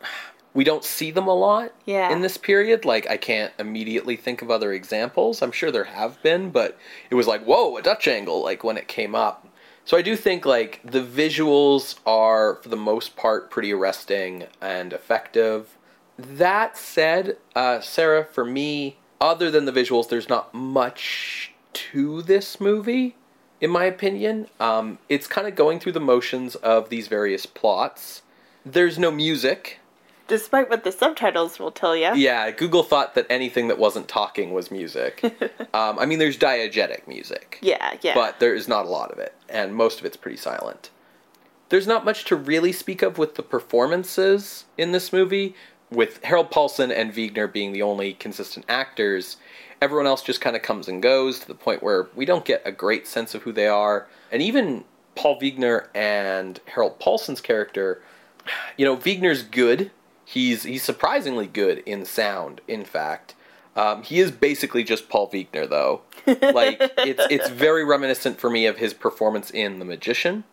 we don't see them a lot Yeah. in this period. Like I can't immediately think of other examples. I'm sure there have been, but it was like, whoa, a Dutch angle, like when it came up. So I do think like the visuals are for the most part pretty arresting and effective. That said, uh, Sarah, for me, other than the visuals, there's not much to this movie, in my opinion. Um, it's kind of going through the motions of these various plots. There's no music. Despite what the subtitles will tell you. Yeah, Google thought that anything that wasn't talking was music. um, I mean, there's diegetic music Yeah, yeah. but there is not a lot of it, and most of it's pretty silent. There's not much to really speak of with the performances in this movie, with Harald Paulsen and Wegener being the only consistent actors. Everyone else just kind of comes and goes to the point where we don't get a great sense of who they are. And even Paul Wegener and Harald Paulsen's character, you know, Wegener's good. He's he's surprisingly good in sound, in fact. Um, he is basically just Paul Wegener, though. Like it's it's very reminiscent for me of his performance in The Magician.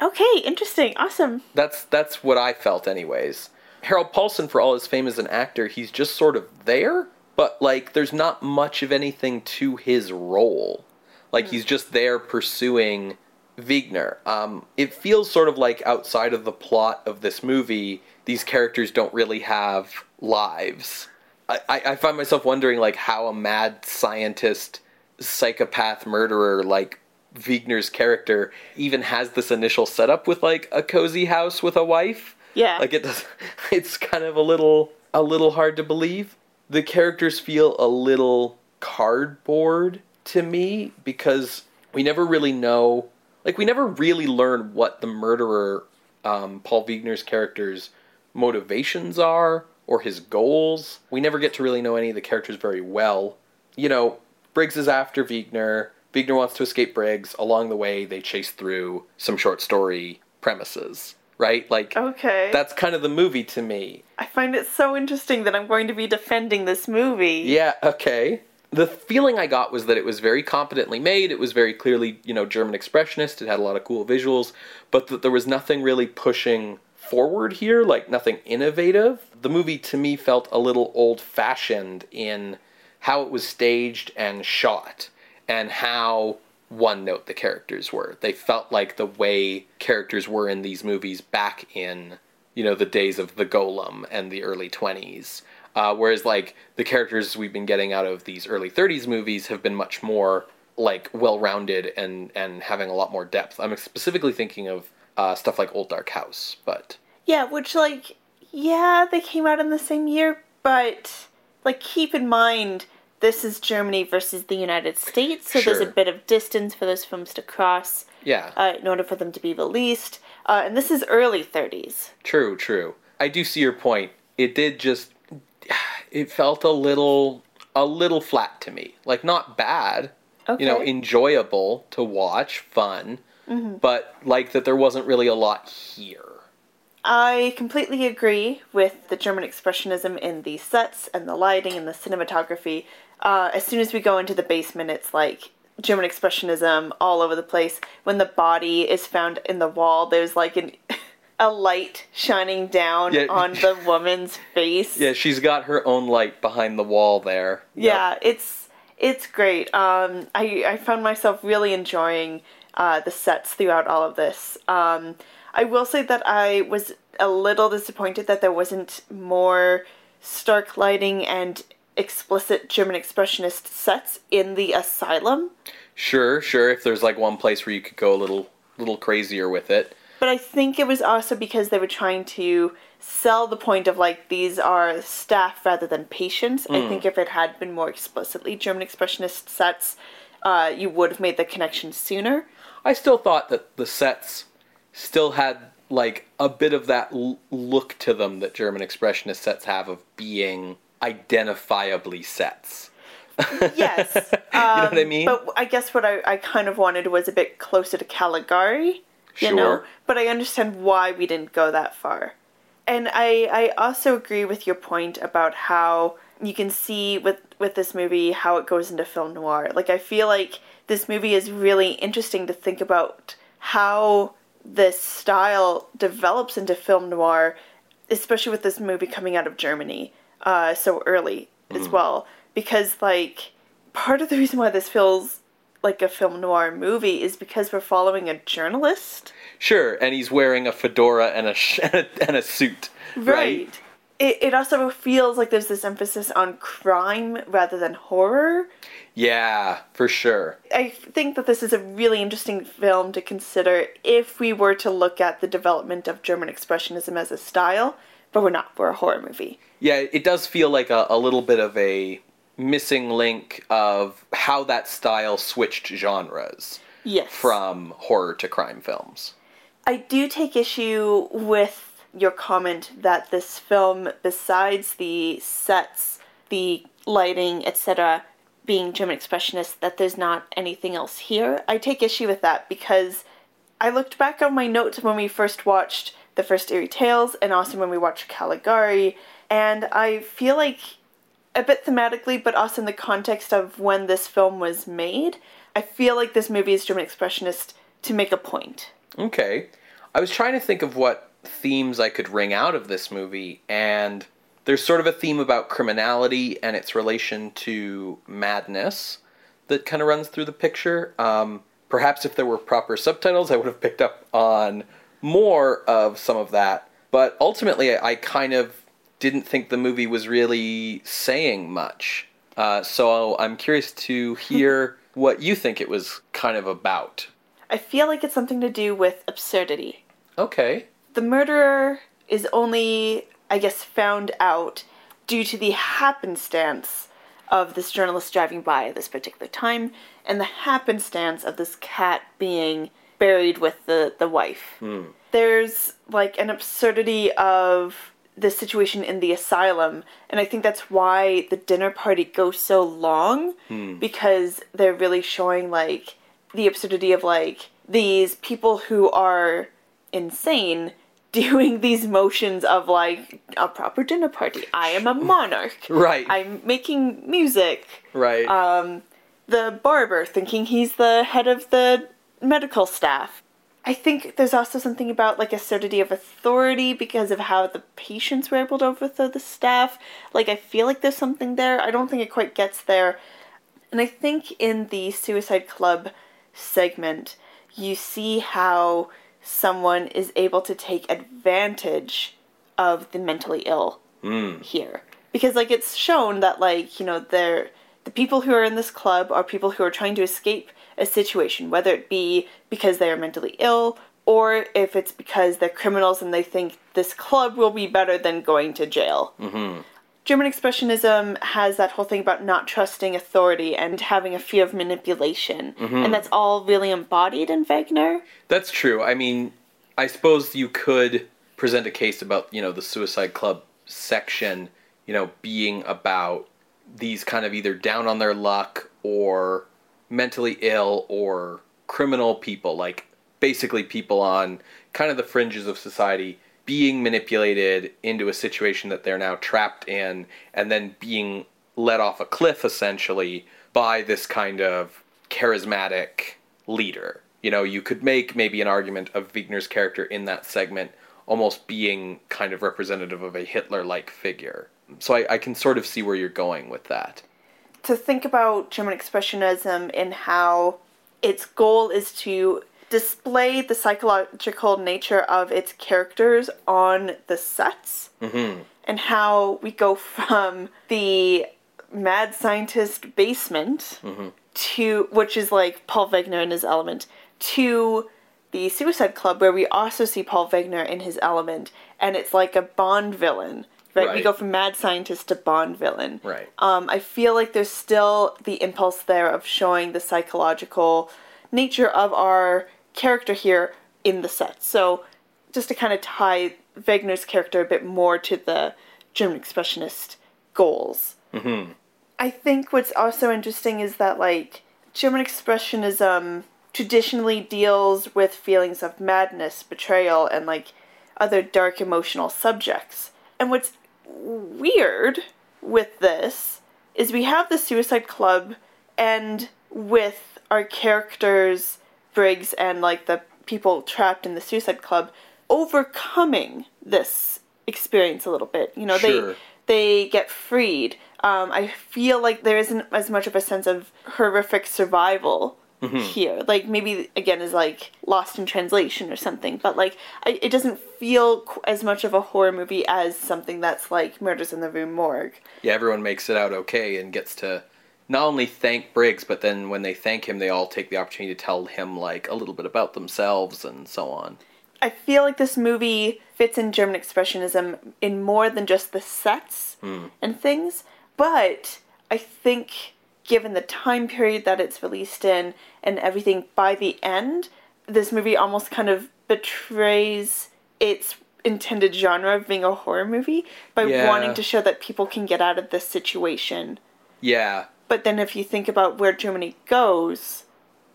okay, interesting. Awesome. That's that's what I felt, anyways. Harald Paulsen, for all his fame as an actor, he's just sort of there, but like there's not much of anything to his role. Like he's just there pursuing Wegener. Um, it feels sort of like outside of the plot of this movie, these characters don't really have lives. I, I, find myself wondering like how a mad scientist, psychopath murderer like Wegener's character even has this initial setup with like a cozy house with a wife. Yeah. Like it does it's kind of a little a little hard to believe. The characters feel a little cardboard to me because we never really know like we never really learn what the murderer um, Paul Wegener's character's motivations are or his goals. We never get to really know any of the characters very well. You know, Briggs is after Wegener. Wegener wants to escape Briggs. Along the way, they chase through some short story premises, right? Like, okay. that's kind of the movie to me. I find it so interesting that I'm going to be defending this movie. Yeah, okay. The feeling I got was that it was very competently made. It was very clearly, you know, German expressionist. It had a lot of cool visuals, but that there was nothing really pushing forward here, like nothing innovative. The movie to me felt a little old fashioned in how it was staged and shot and how one note the characters were. They felt like the way characters were in these movies back in, you know, the days of the Golem and the early 20s. Uh, whereas, like, the characters we've been getting out of these early 30s movies have been much more, like, well rounded and, and having a lot more depth. I'm specifically thinking of uh, stuff like Old Dark House, but. Yeah, which, like, yeah, they came out in the same year, but, like, keep in mind, this is Germany versus the United States, so there's a bit of distance for those films to cross Yeah, uh, in order for them to be released. Uh, and this is early 30s. true, true. I do see your point. It did just. It felt a little. A little flat to me. Like, not bad. Okay. you know, enjoyable to watch, fun, but like that there wasn't really a lot here. I completely agree with the German Expressionism in the sets and the lighting and the cinematography. Uh, as soon as we go into the basement, it's like German Expressionism all over the place. When the body is found in the wall, there's like an, a light shining down Yeah. on the woman's face. Yeah, she's got her own light behind the wall there. Yeah, it's it's great. Um, I I found myself really enjoying uh, the sets throughout all of this. Um, I will say that I was a little disappointed that there wasn't more stark lighting and explicit German expressionist sets in the asylum. Sure, sure. If there's like one place where you could go a little, little crazier with it. But I think it was also because they were trying to sell the point of like these are staff rather than patients. I think if it had been more explicitly German expressionist sets, uh, you would have made the connection sooner. I still thought that the sets still had like a bit of that l- look to them that German expressionist sets have of being identifiably sets. Yes. you know what I um, mean? But I guess what I, I kind of wanted was a bit closer to Caligari, you know? Sure. But I understand why we didn't go that far. And I, I also agree with your point about how you can see with, with this movie how it goes into film noir. Like, I feel like this movie is really interesting to think about how this style develops into film noir, especially with this movie coming out of Germany uh, so early as well. Because, like, part of the reason why this feels like a film noir movie is because we're following a journalist. Sure, and he's wearing a fedora and a sh- and a suit, right? It, it also feels like there's this emphasis on crime rather than horror. Yeah, for sure. I think that this is a really interesting film to consider if we were to look at the development of German Expressionism as a style, but we're not. We're a horror movie. Yeah, it does feel like a, a little bit of a missing link of how that style switched genres Yes. from horror to crime films. I do take issue with your comment that this film, besides the sets, the lighting, etc., being German Expressionist, that there's not anything else here. I take issue with that because I looked back on my notes when we first watched the first Eerie Tales and also when we watched Caligari, and I feel like a bit thematically, but also in the context of when this film was made, I feel like this movie is German Expressionist to make a point. Okay. I was trying to think of what themes I could wring out of this movie, and there's sort of a theme about criminality and its relation to madness that kind of runs through the picture. Um, perhaps if there were proper subtitles, I would have picked up on more of some of that. But ultimately, I kind of didn't think the movie was really saying much. Uh, so I'm curious to hear what you think it was kind of about. I feel like it's something to do with absurdity. Okay. The murderer is only, I guess, found out due to the happenstance of this journalist driving by at this particular time and the happenstance of this cat being buried with the, the wife. Hmm. There's like an absurdity of the situation in the asylum, and I think that's why the dinner party goes so long hmm. because they're really showing like the absurdity of like these people who are insane doing these motions of like a proper dinner party. I am a monarch. Right. I'm making music. Right. Um, the barber thinking he's the head of the medical staff. I think there's also something about like absurdity of authority because of how the patients were able to overthrow the staff. Like I feel like there's something there. I don't think it quite gets there. And I think in the Suicide Club segment, you see how someone is able to take advantage of the mentally ill hmm. here. Because like it's shown that like, you know, they're the people who are in this club are people who are trying to escape a situation, whether it be because they are mentally ill or if it's because they're criminals and they think this club will be better than going to jail. Mm-hmm. German Expressionism has that whole thing about not trusting authority and having a fear of manipulation. Mm-hmm. And that's all really embodied in Wegener. That's true. I mean, I suppose you could present a case about, you know, the Suicide Club section, you know, being about these kind of either down on their luck or mentally ill or criminal people, like basically people on kind of the fringes of society being manipulated into a situation that they're now trapped in and then being let off a cliff essentially by this kind of charismatic leader. You know, you could make maybe an argument of Wegener's character in that segment almost being kind of representative of a Hitler like figure. So I, I can sort of see where you're going with that. To think about German Expressionism and how its goal is to display the psychological nature of its characters on the sets Mm-hmm. and how we go from the mad scientist basement Mm-hmm. to which is like Paul Wegener in his element to the Suicide Club where we also see Paul Wegener in his element and it's like a Bond villain. Right? We go from mad scientist to Bond villain. Right. Um, I feel like there's still the impulse there of showing the psychological nature of our character here in the set. So, just to kind of tie Wegener's character a bit more to the German Expressionist goals. Mm-hmm. I think what's also interesting is that, like, German Expressionism traditionally deals with feelings of madness, betrayal, and, like, other dark emotional subjects. And what's weird with this is we have the Suicide Club, and with our characters, Briggs, and, like, the people trapped in the Suicide Club, overcoming this experience a little bit. You know, Sure. they they get freed. Um, I feel like there isn't as much of a sense of horrific survival here. Like maybe again is like lost in translation or something. But like I, it doesn't feel qu- as much of a horror movie as something that's like Murders in the Rue Morgue. Yeah, everyone makes it out okay and gets to not only thank Briggs, but then when they thank him, they all take the opportunity to tell him like a little bit about themselves and so on. I feel like this movie fits in German Expressionism in more than just the sets hmm. and things, but I think given the time period that it's released in and everything, by the end, this movie almost kind of betrays its intended genre of being a horror movie by Yeah. wanting to show that people can get out of this situation. Yeah, But then if you think about where Germany goes,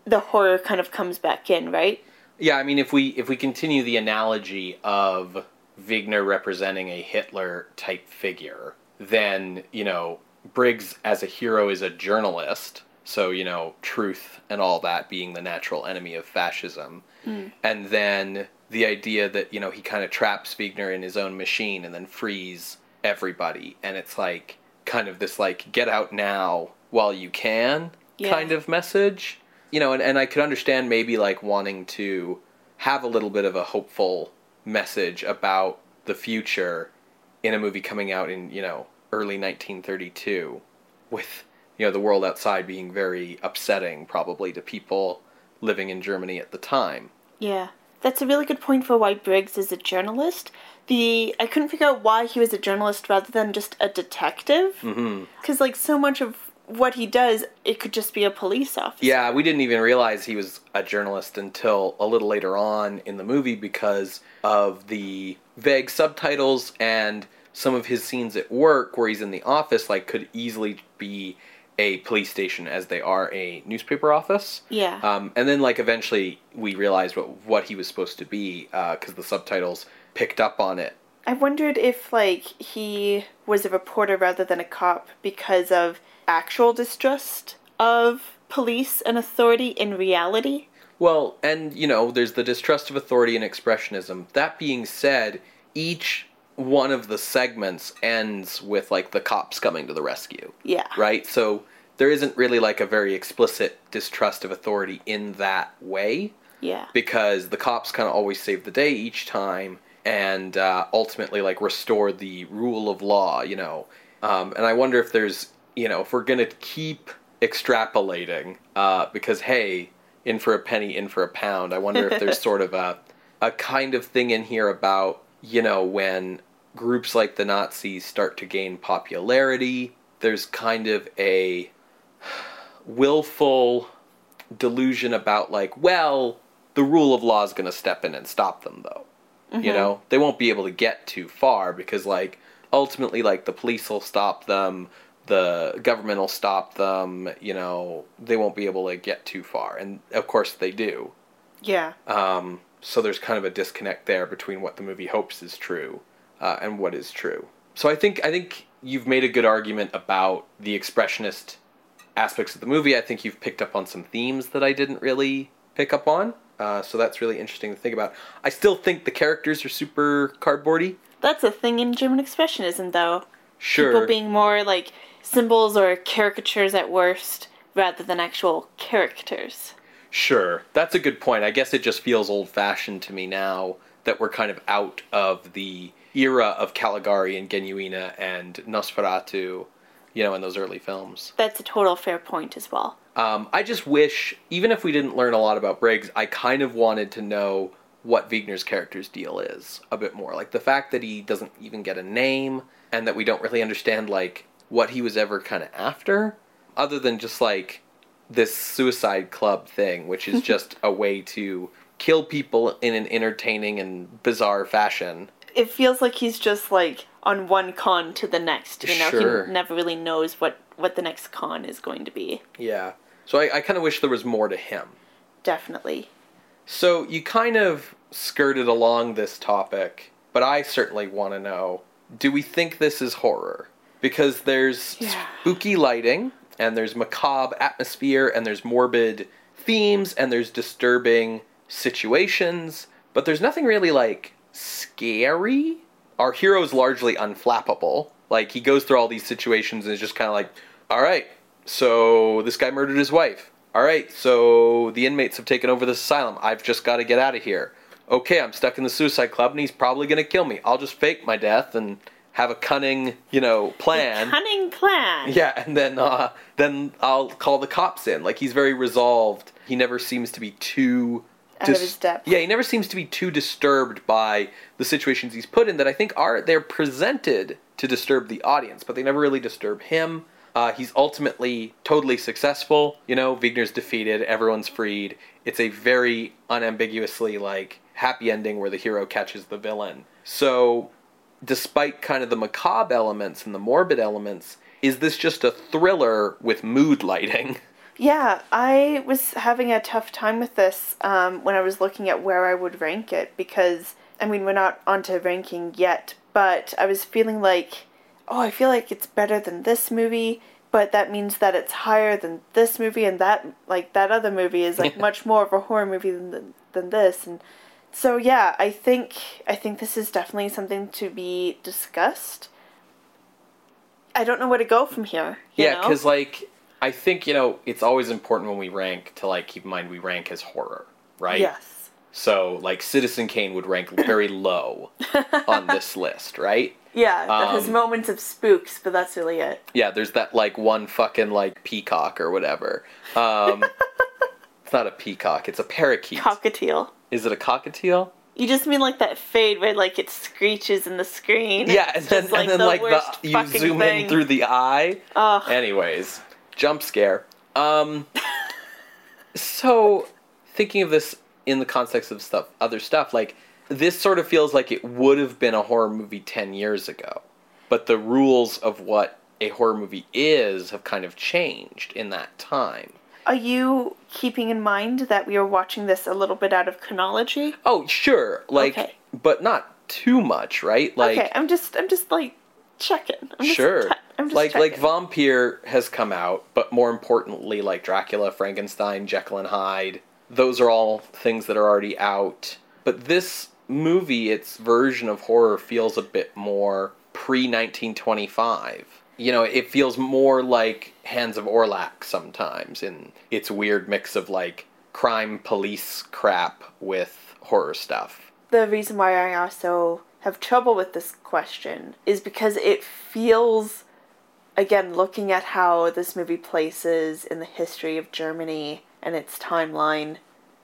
the horror kind of comes back in, right? yeah. I mean, if we if we continue the analogy of Wegener representing a Hitler type figure, then you know Briggs as a hero is a journalist. So you know truth and all that being the natural enemy of fascism, hmm. and then the idea that you know he kind of traps Wegener in his own machine and then frees everybody, and it's like kind of this like get out now while you can Yeah. kind of message, you know, and, and I could understand maybe like wanting to have a little bit of a hopeful message about the future in a movie coming out in you know early 1932 with you know the world outside being very upsetting probably to people living in Germany at the time. Yeah, that's a really good point for why Briggs is a journalist. The I couldn't figure out why he was a journalist rather than just a detective. Mm-hmm. Because like so much of what he does, it could just be a police officer. Yeah, we didn't even realize he was a journalist until a little later on in the movie because of the vague subtitles and some of his scenes at work where he's in the office like could easily be a police station as they are a newspaper office. Yeah. Um, and then like eventually we realized what what he was supposed to be because the subtitles picked up on it. I wondered if like he was a reporter rather than a cop because of actual distrust of police and authority in reality. Well, and you know, there's the distrust of authority and expressionism. That being said, each one of the segments ends with like the cops coming to the rescue, Yeah. right? So there isn't really like a very explicit distrust of authority in that way Yeah. because the cops kind of always save the day each time and uh, ultimately like restore the rule of law, you know. Um, and I wonder if there's, you know, if we're gonna keep extrapolating, uh, because hey, in for a penny, in for a pound. I wonder if there's sort of a a kind of thing in here about you know when groups like the Nazis start to gain popularity. There's kind of a willful delusion about like, well, the rule of law is going to step in and stop them though. You know, they won't be able to get too far because like ultimately like the police will stop them, the government will stop them, you know, they won't be able to get too far. And of course they do. Yeah. Um so there's kind of a disconnect there between what the movie hopes is true uh, and what is true. So I think I think you've made a good argument about the expressionist aspects of the movie. I think you've picked up on some themes that I didn't really pick up on. Uh, so that's really interesting to think about. I still think the characters are super cardboardy. That's a thing in German expressionism, though. Sure. People being more like symbols or caricatures at worst, rather than actual characters. Sure, that's a good point. I guess it just feels old fashioned to me now that we're kind of out of the era of Caligari and Genuine and Nosferatu, you know, in those early films. That's a total fair point as well. Um, I just wish, even if we didn't learn a lot about Briggs, I kind of wanted to know what Wegener's character's deal is a bit more. Like the fact that he doesn't even get a name and that we don't really understand like what he was ever kind of after, other than just like this suicide club thing, which is just a way to kill people in an entertaining and bizarre fashion. It feels like he's just like on one con to the next. You know, Sure. he never really knows what what the next con is going to be. Yeah. So I, I kind of wish there was more to him. Definitely. So you kind of skirted along this topic, but I certainly want to know do we think this is horror? Because there's Yeah. spooky lighting, and there's macabre atmosphere, and there's morbid themes, and there's disturbing situations, but there's nothing really like scary. Our hero's largely unflappable. Like he goes through all these situations and is just kind of like, all right, so this guy murdered his wife. All right, so the inmates have taken over this asylum. I've just got to get out of here. Okay, I'm stuck in the suicide club and he's probably going to kill me. I'll just fake my death and have a cunning, you know, plan. Cunning plan. Yeah, and then uh, then I'll call the cops in. Like he's very resolved. He never seems to be too Out of his depth. Yeah, he never seems to be too disturbed by the situations he's put in that I think are they're presented to disturb the audience, but they never really disturb him. Uh, he's ultimately totally successful. You know, Wegener's defeated. Everyone's freed. It's a very unambiguously like happy ending where the hero catches the villain. So despite kind of the macabre elements and the morbid elements, is this just a thriller with mood lighting? Yeah, I was having a tough time with this um, when I was looking at where I would rank it because, I mean, we're not onto ranking yet, but I was feeling like, oh, I feel like it's better than this movie, but that means that it's higher than this movie, and that, like, that other movie is, like, much more of a horror movie than, than this, and so yeah, I think I think this is definitely something to be discussed. I don't know where to go from here. you yeah, because like I think you know it's always important when we rank to like keep in mind we rank as horror, right? Yes. So like Citizen Kane would rank very low on this list, right? Yeah, Um, moments of spooks, but that's really it. Yeah, there's that like one fucking like peacock or whatever. Um, it's not a peacock; it's a parakeet. Cockatiel. Is it a cockatiel? You just mean like that fade where like it screeches in the screen. Yeah, and It's then just, and then the like the you zoom thing. in through the eye. Ugh. Anyways, jump scare. Um, so thinking of this in the context of stuff, other stuff, like this sort of feels like it would have been a horror movie ten years ago, but the rules of what a horror movie is have kind of changed in that time. Are you keeping in mind that we are watching this a little bit out of chronology? Oh, sure, like, Okay. but not too much, right? Like, okay, I'm just I'm just like checking. I'm just sure che- I'm just like like vampire has come out but more importantly like dracula frankenstein jekyll and hyde those are all things that are already out but this movie its version of horror feels a bit more pre-1925 you know it feels more like hands of orlac sometimes in its weird mix of like crime police crap with horror stuff the reason why I also have trouble with this question is because it feels, again, looking at how this movie places in the history of Germany and its timeline,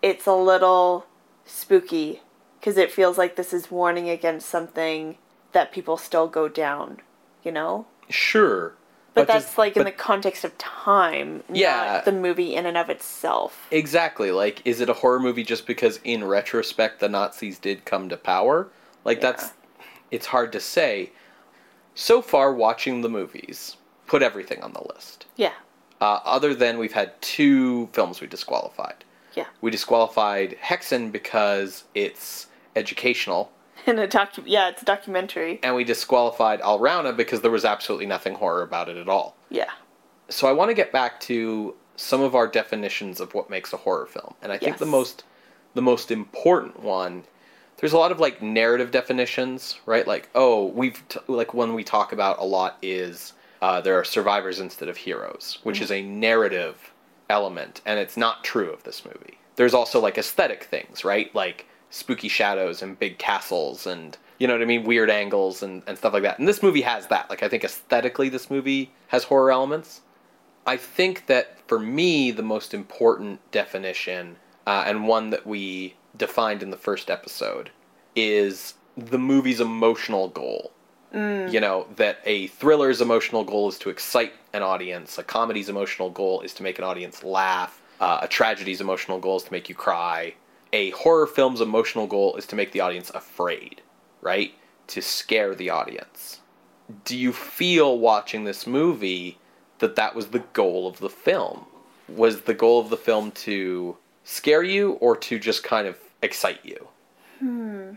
it's a little spooky because it feels like this is warning against something that people still go down, you know? Sure But, just- that's like in the context of time, Yeah. not the movie in and of itself. Exactly. Like, is it a horror movie just because in retrospect the Nazis did come to power? Like, that's. It's hard to say. So far, watching the movies, put everything on the list. Yeah. Uh, other than we've had two films we disqualified. Yeah. We disqualified Hexen because it's educational. In a docu yeah, it's a documentary. And we disqualified Alraune because there was absolutely nothing horror about it at all. Yeah. So I want to get back to some of our definitions of what makes a horror film. And I think Yes. the most the most important one there's a lot of like narrative definitions, right? Like, oh, we've t- like one we talk about a lot is uh, there are survivors instead of heroes, which is a narrative element, and it's not true of this movie. There's also like aesthetic things, right? Like spooky shadows and big castles and you know what I mean, weird angles and, and stuff like that. And this movie has that. Like I think aesthetically this movie has horror elements. I think that for me, the most important definition, uh, and one that we defined in the first episode, is the movie's emotional goal. You know, that a thriller's emotional goal is to excite an audience, a comedy's emotional goal is to make an audience laugh, uh, a tragedy's emotional goal is to make you cry, a horror film's emotional goal is to make the audience afraid, right? To scare the audience. Do you feel watching this movie that that was the goal of the film? Was the goal of the film to scare you or to just kind of excite you? Hmm.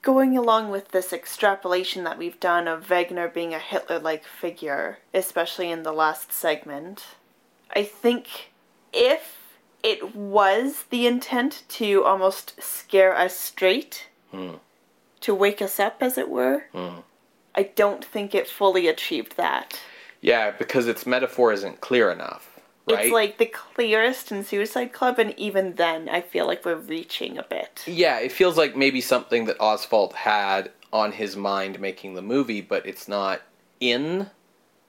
Going along with this extrapolation that we've done of Wagner being a Hitler like figure, especially in the last segment, I think if it was the intent to almost scare us straight, to wake us up, as it were, I don't think it fully achieved that. Yeah, because its metaphor isn't clear enough, right? It's like the clearest in Suicide Club, and even then, I feel like we're reaching a bit. yeah, it feels like maybe something that Oswald had on his mind making the movie, but it's not in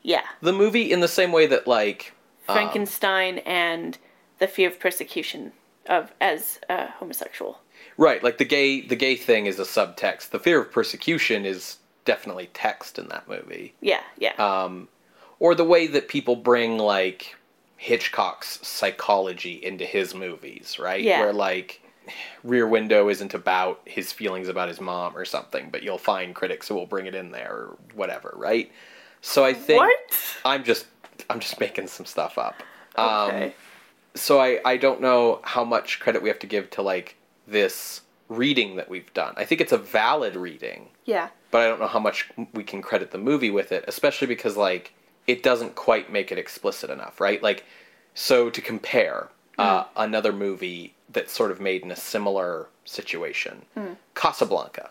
Yeah. the movie in the same way that like um, Frankenstein and the fear of persecution of as a homosexual. right, like the gay the gay thing is a subtext. The fear of persecution is definitely text in that movie. Yeah, yeah. um, or the way that people bring like Hitchcock's psychology into his movies, right? Yeah. Where like Rear Window isn't about his feelings about his mom or something, but you'll find critics who will bring it in there or whatever, right? So I think what? I'm just I'm just making some stuff up. Okay. Um, so I I don't know how much credit we have to give to like this reading that we've done. I think it's a valid reading. Yeah. but I don't know how much we can credit the movie with it, especially because like it doesn't quite make it explicit enough, right? Like, so to compare uh, another movie that's sort of made in a similar situation, Casablanca,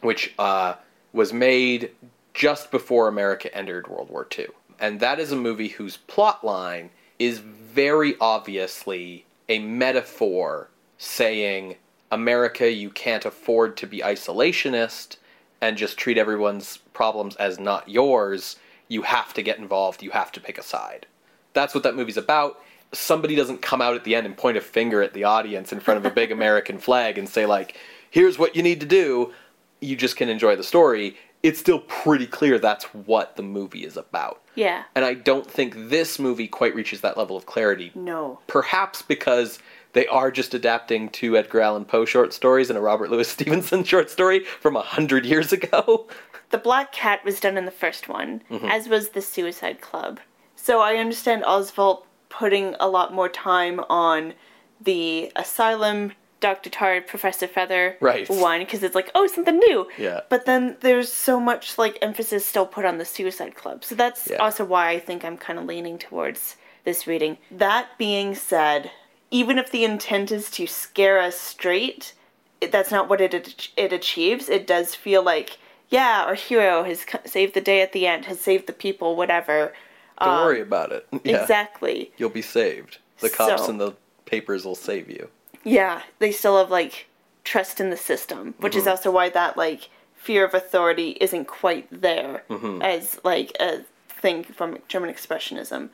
which uh, was made just before America entered World War II, and that is a movie whose plot line is very obviously a metaphor saying America, you can't afford to be isolationist and just treat everyone's problems as not yours. You have to get involved. You have to pick a side. That's what that movie's about. Somebody doesn't come out at the end and point a finger at the audience in front of a big American flag and say, like, here's what you need to do. You just can enjoy the story. It's still pretty clear that's what the movie is about. Yeah. And I don't think this movie quite reaches that level of clarity No. perhaps because they are just adapting two Edgar Allan Poe short stories and a Robert Louis Stevenson short story from a hundred years ago. The Black Cat was done in the first one, Mm-hmm. as was the Suicide Club. So I understand Oswald putting a lot more time on the Asylum, Dr. Tard, Professor Fether Right. one, because it's like, oh, something new. Yeah. But then there's so much like emphasis still put on the Suicide Club. So that's Yeah. also why I think I'm kind of leaning towards this reading. That being said, even if the intent is to scare us straight, it, that's not what it it achieves. It does feel like, yeah, our hero has saved the day at the end, has saved the people, whatever. Don't worry um, about it. Yeah. Exactly. You'll be saved. The cops So- and the papers will save you. Yeah, they still have like trust in the system, which is also why that like fear of authority isn't quite there as like a thing from German expressionism.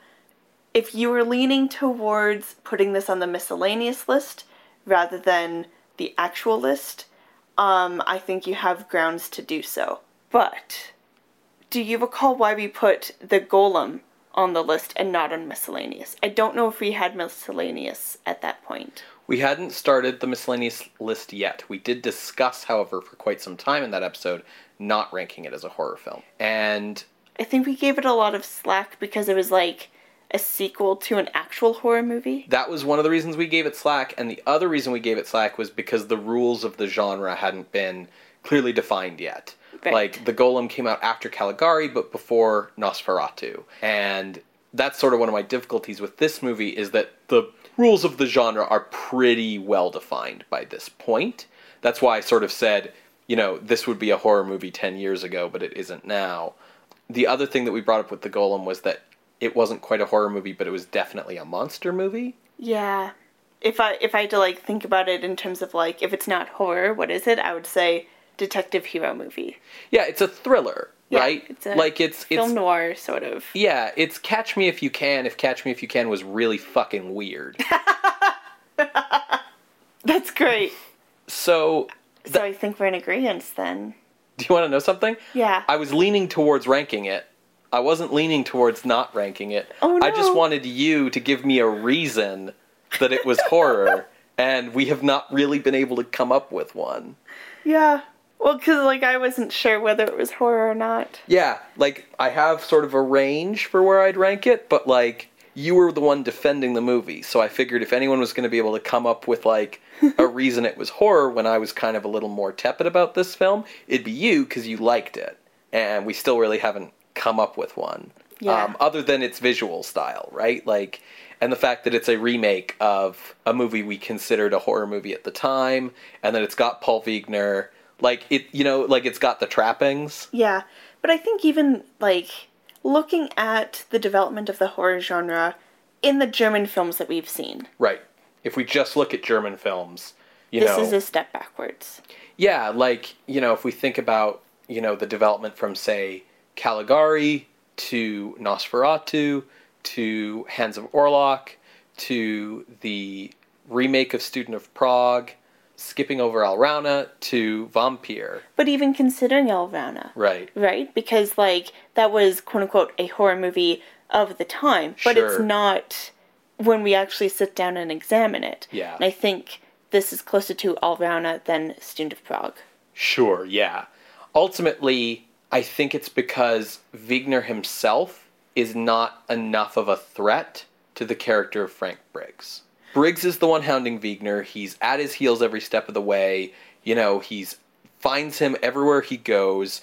If you were leaning towards putting this on the miscellaneous list rather than the actual list, um, I think you have grounds to do so. But do you recall why we put the golem on the list and not on miscellaneous? I don't know if we had miscellaneous at that point. We hadn't started the miscellaneous list yet. We did discuss, however, for quite some time in that episode, not ranking it as a horror film. And I think we gave it a lot of slack because it was like a sequel to an actual horror movie. That was one of the reasons we gave it slack, and the other reason we gave it slack was because the rules of the genre hadn't been clearly defined yet. Right. Like the Golem came out after Caligari, but before Nosferatu, and that's sort of one of my difficulties with this movie is that the rules of the genre are pretty well defined by this point. That's why I sort of said, you know, this would be a horror movie 10 years ago, but it isn't now. The other thing that we brought up with the Golem was that it wasn't quite a horror movie, but it was definitely a monster movie. Yeah. If I if I had to like think about it in terms of like if it's not horror, what is it? I would say detective hero movie. Yeah, it's a thriller, Yeah, right? it's a like it's Film it's noir sort of. yeah, it's Catch Me If You Can. If Catch Me If You Can was really fucking weird. That's great. so, So I think we're in agreement then. do you want to know something? Yeah. I was leaning towards ranking it. I wasn't leaning towards not ranking it. Oh, no. I just wanted you to give me a reason that it was horror, and we have not really been able to come up with one. yeah. Well, because like I wasn't sure whether it was horror or not. Yeah, like I have sort of a range for where I'd rank it, but like you were the one defending the movie, so I figured if anyone was going to be able to come up with like a reason it was horror when I was kind of a little more tepid about this film, it'd be you because you liked it, and we still really haven't come up with one. Yeah. Um, other than its visual style, right? Like, and the fact that it's a remake of a movie we considered a horror movie at the time, and that it's got Paul Wegener, like it, you know, like it's got the trappings. Yeah. But I think even like looking at the development of the horror genre in the German films that we've seen, Right. If we just look at German films, you this know, is a step backwards. yeah, like you know, if we think about you know the development from say Caligari to Nosferatu to Hands of Orlac to the remake of Student of Prague, skipping over Alraune to Vampyr. But even considering Alraune. Right. right? Because like that was quote unquote a horror movie of the time, but it's not when we actually sit down and examine it. Yeah. And I think this is closer to Alraune than Student of Prague. Sure, yeah. Ultimately, I think it's because Wegener himself is not enough of a threat to the character of Frank Briggs. Briggs is the one hounding Wegener. He's at his heels every step of the way. You know, he's finds him everywhere he goes.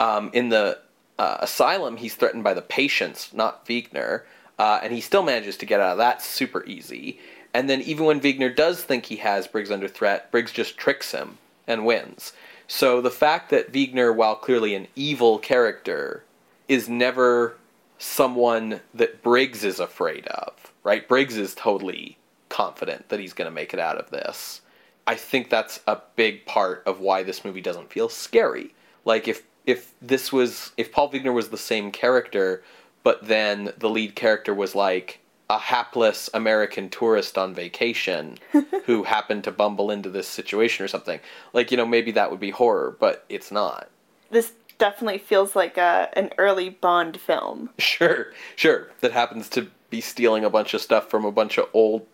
Um, in the uh, asylum, he's threatened by the patients, not Wegener, uh, and he still manages to get out of that super easy. And then even when Wegener does think he has Briggs under threat, Briggs just tricks him and wins. So the fact that Wegener, while clearly an evil character, is never someone that Briggs is afraid of, right? Briggs is totally confident that he's going to make it out of this. I think that's a big part of why this movie doesn't feel scary. Like if if this was if Paul Wegener was the same character, but then the lead character was like a hapless American tourist on vacation who happened to bumble into this situation or something. Like, you know, maybe that would be horror, but it's not. This definitely feels like a an early Bond film. Sure, sure. That happens to be stealing a bunch of stuff from a bunch of old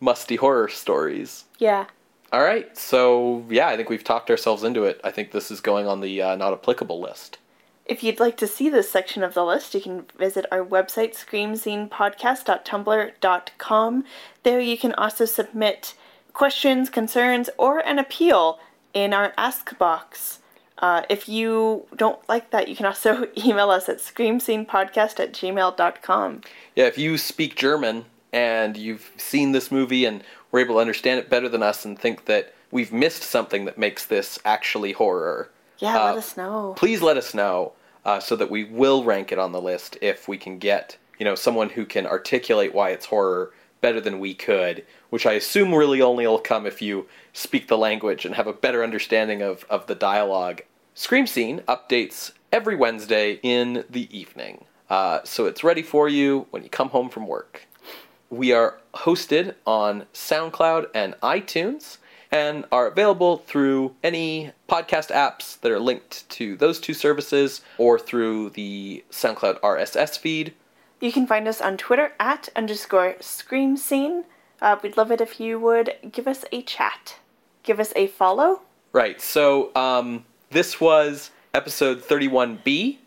musty horror stories. Yeah. All right, so yeah, I think we've talked ourselves into it. I think this is going on the uh, not applicable list. If you'd like to see this section of the list, you can visit our website, screamscenepodcast.tumblr.com. There you can also submit questions, concerns, or an appeal in our Ask box. Uh, if you don't like that, you can also email us at screamscenepodcast at gmail.com. Yeah, if you speak German and you've seen this movie and were able to understand it better than us and think that we've missed something that makes this actually horror, Yeah, Uh, let us know. please let us know uh, so that we will rank it on the list if we can get you know someone who can articulate why it's horror better than we could which i assume really only will come if you speak the language and have a better understanding of, of the dialogue. Scream scene updates every wednesday in the evening. Uh, so it's ready for you when you come home from work we are hosted on SoundCloud and iTunes and are available through any podcast apps that are linked to those two services or through the SoundCloud RSS feed. You can find us on Twitter at underscore scream scene. Uh, we'd love it if you would give us a chat. Give us a follow. Right, so um, this was episode 31B.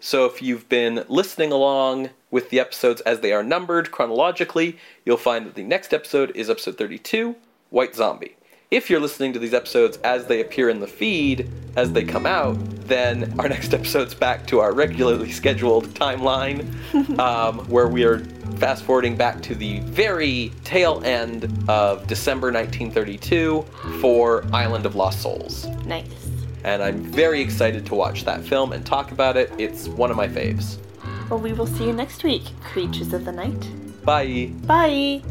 So if you've been listening along with the episodes as they are numbered chronologically, you'll find that the next episode is episode 32, White Zombie. If you're listening to these episodes as they appear in the feed, as they come out, then our next episode's back to our regularly scheduled timeline, um, where we are fast forwarding back to the very tail end of December 1932 for Island of Lost Souls. Nice. And I'm very excited to watch that film and talk about it. It's one of my faves. Well, we will see you next week, creatures of the night. Bye. Bye.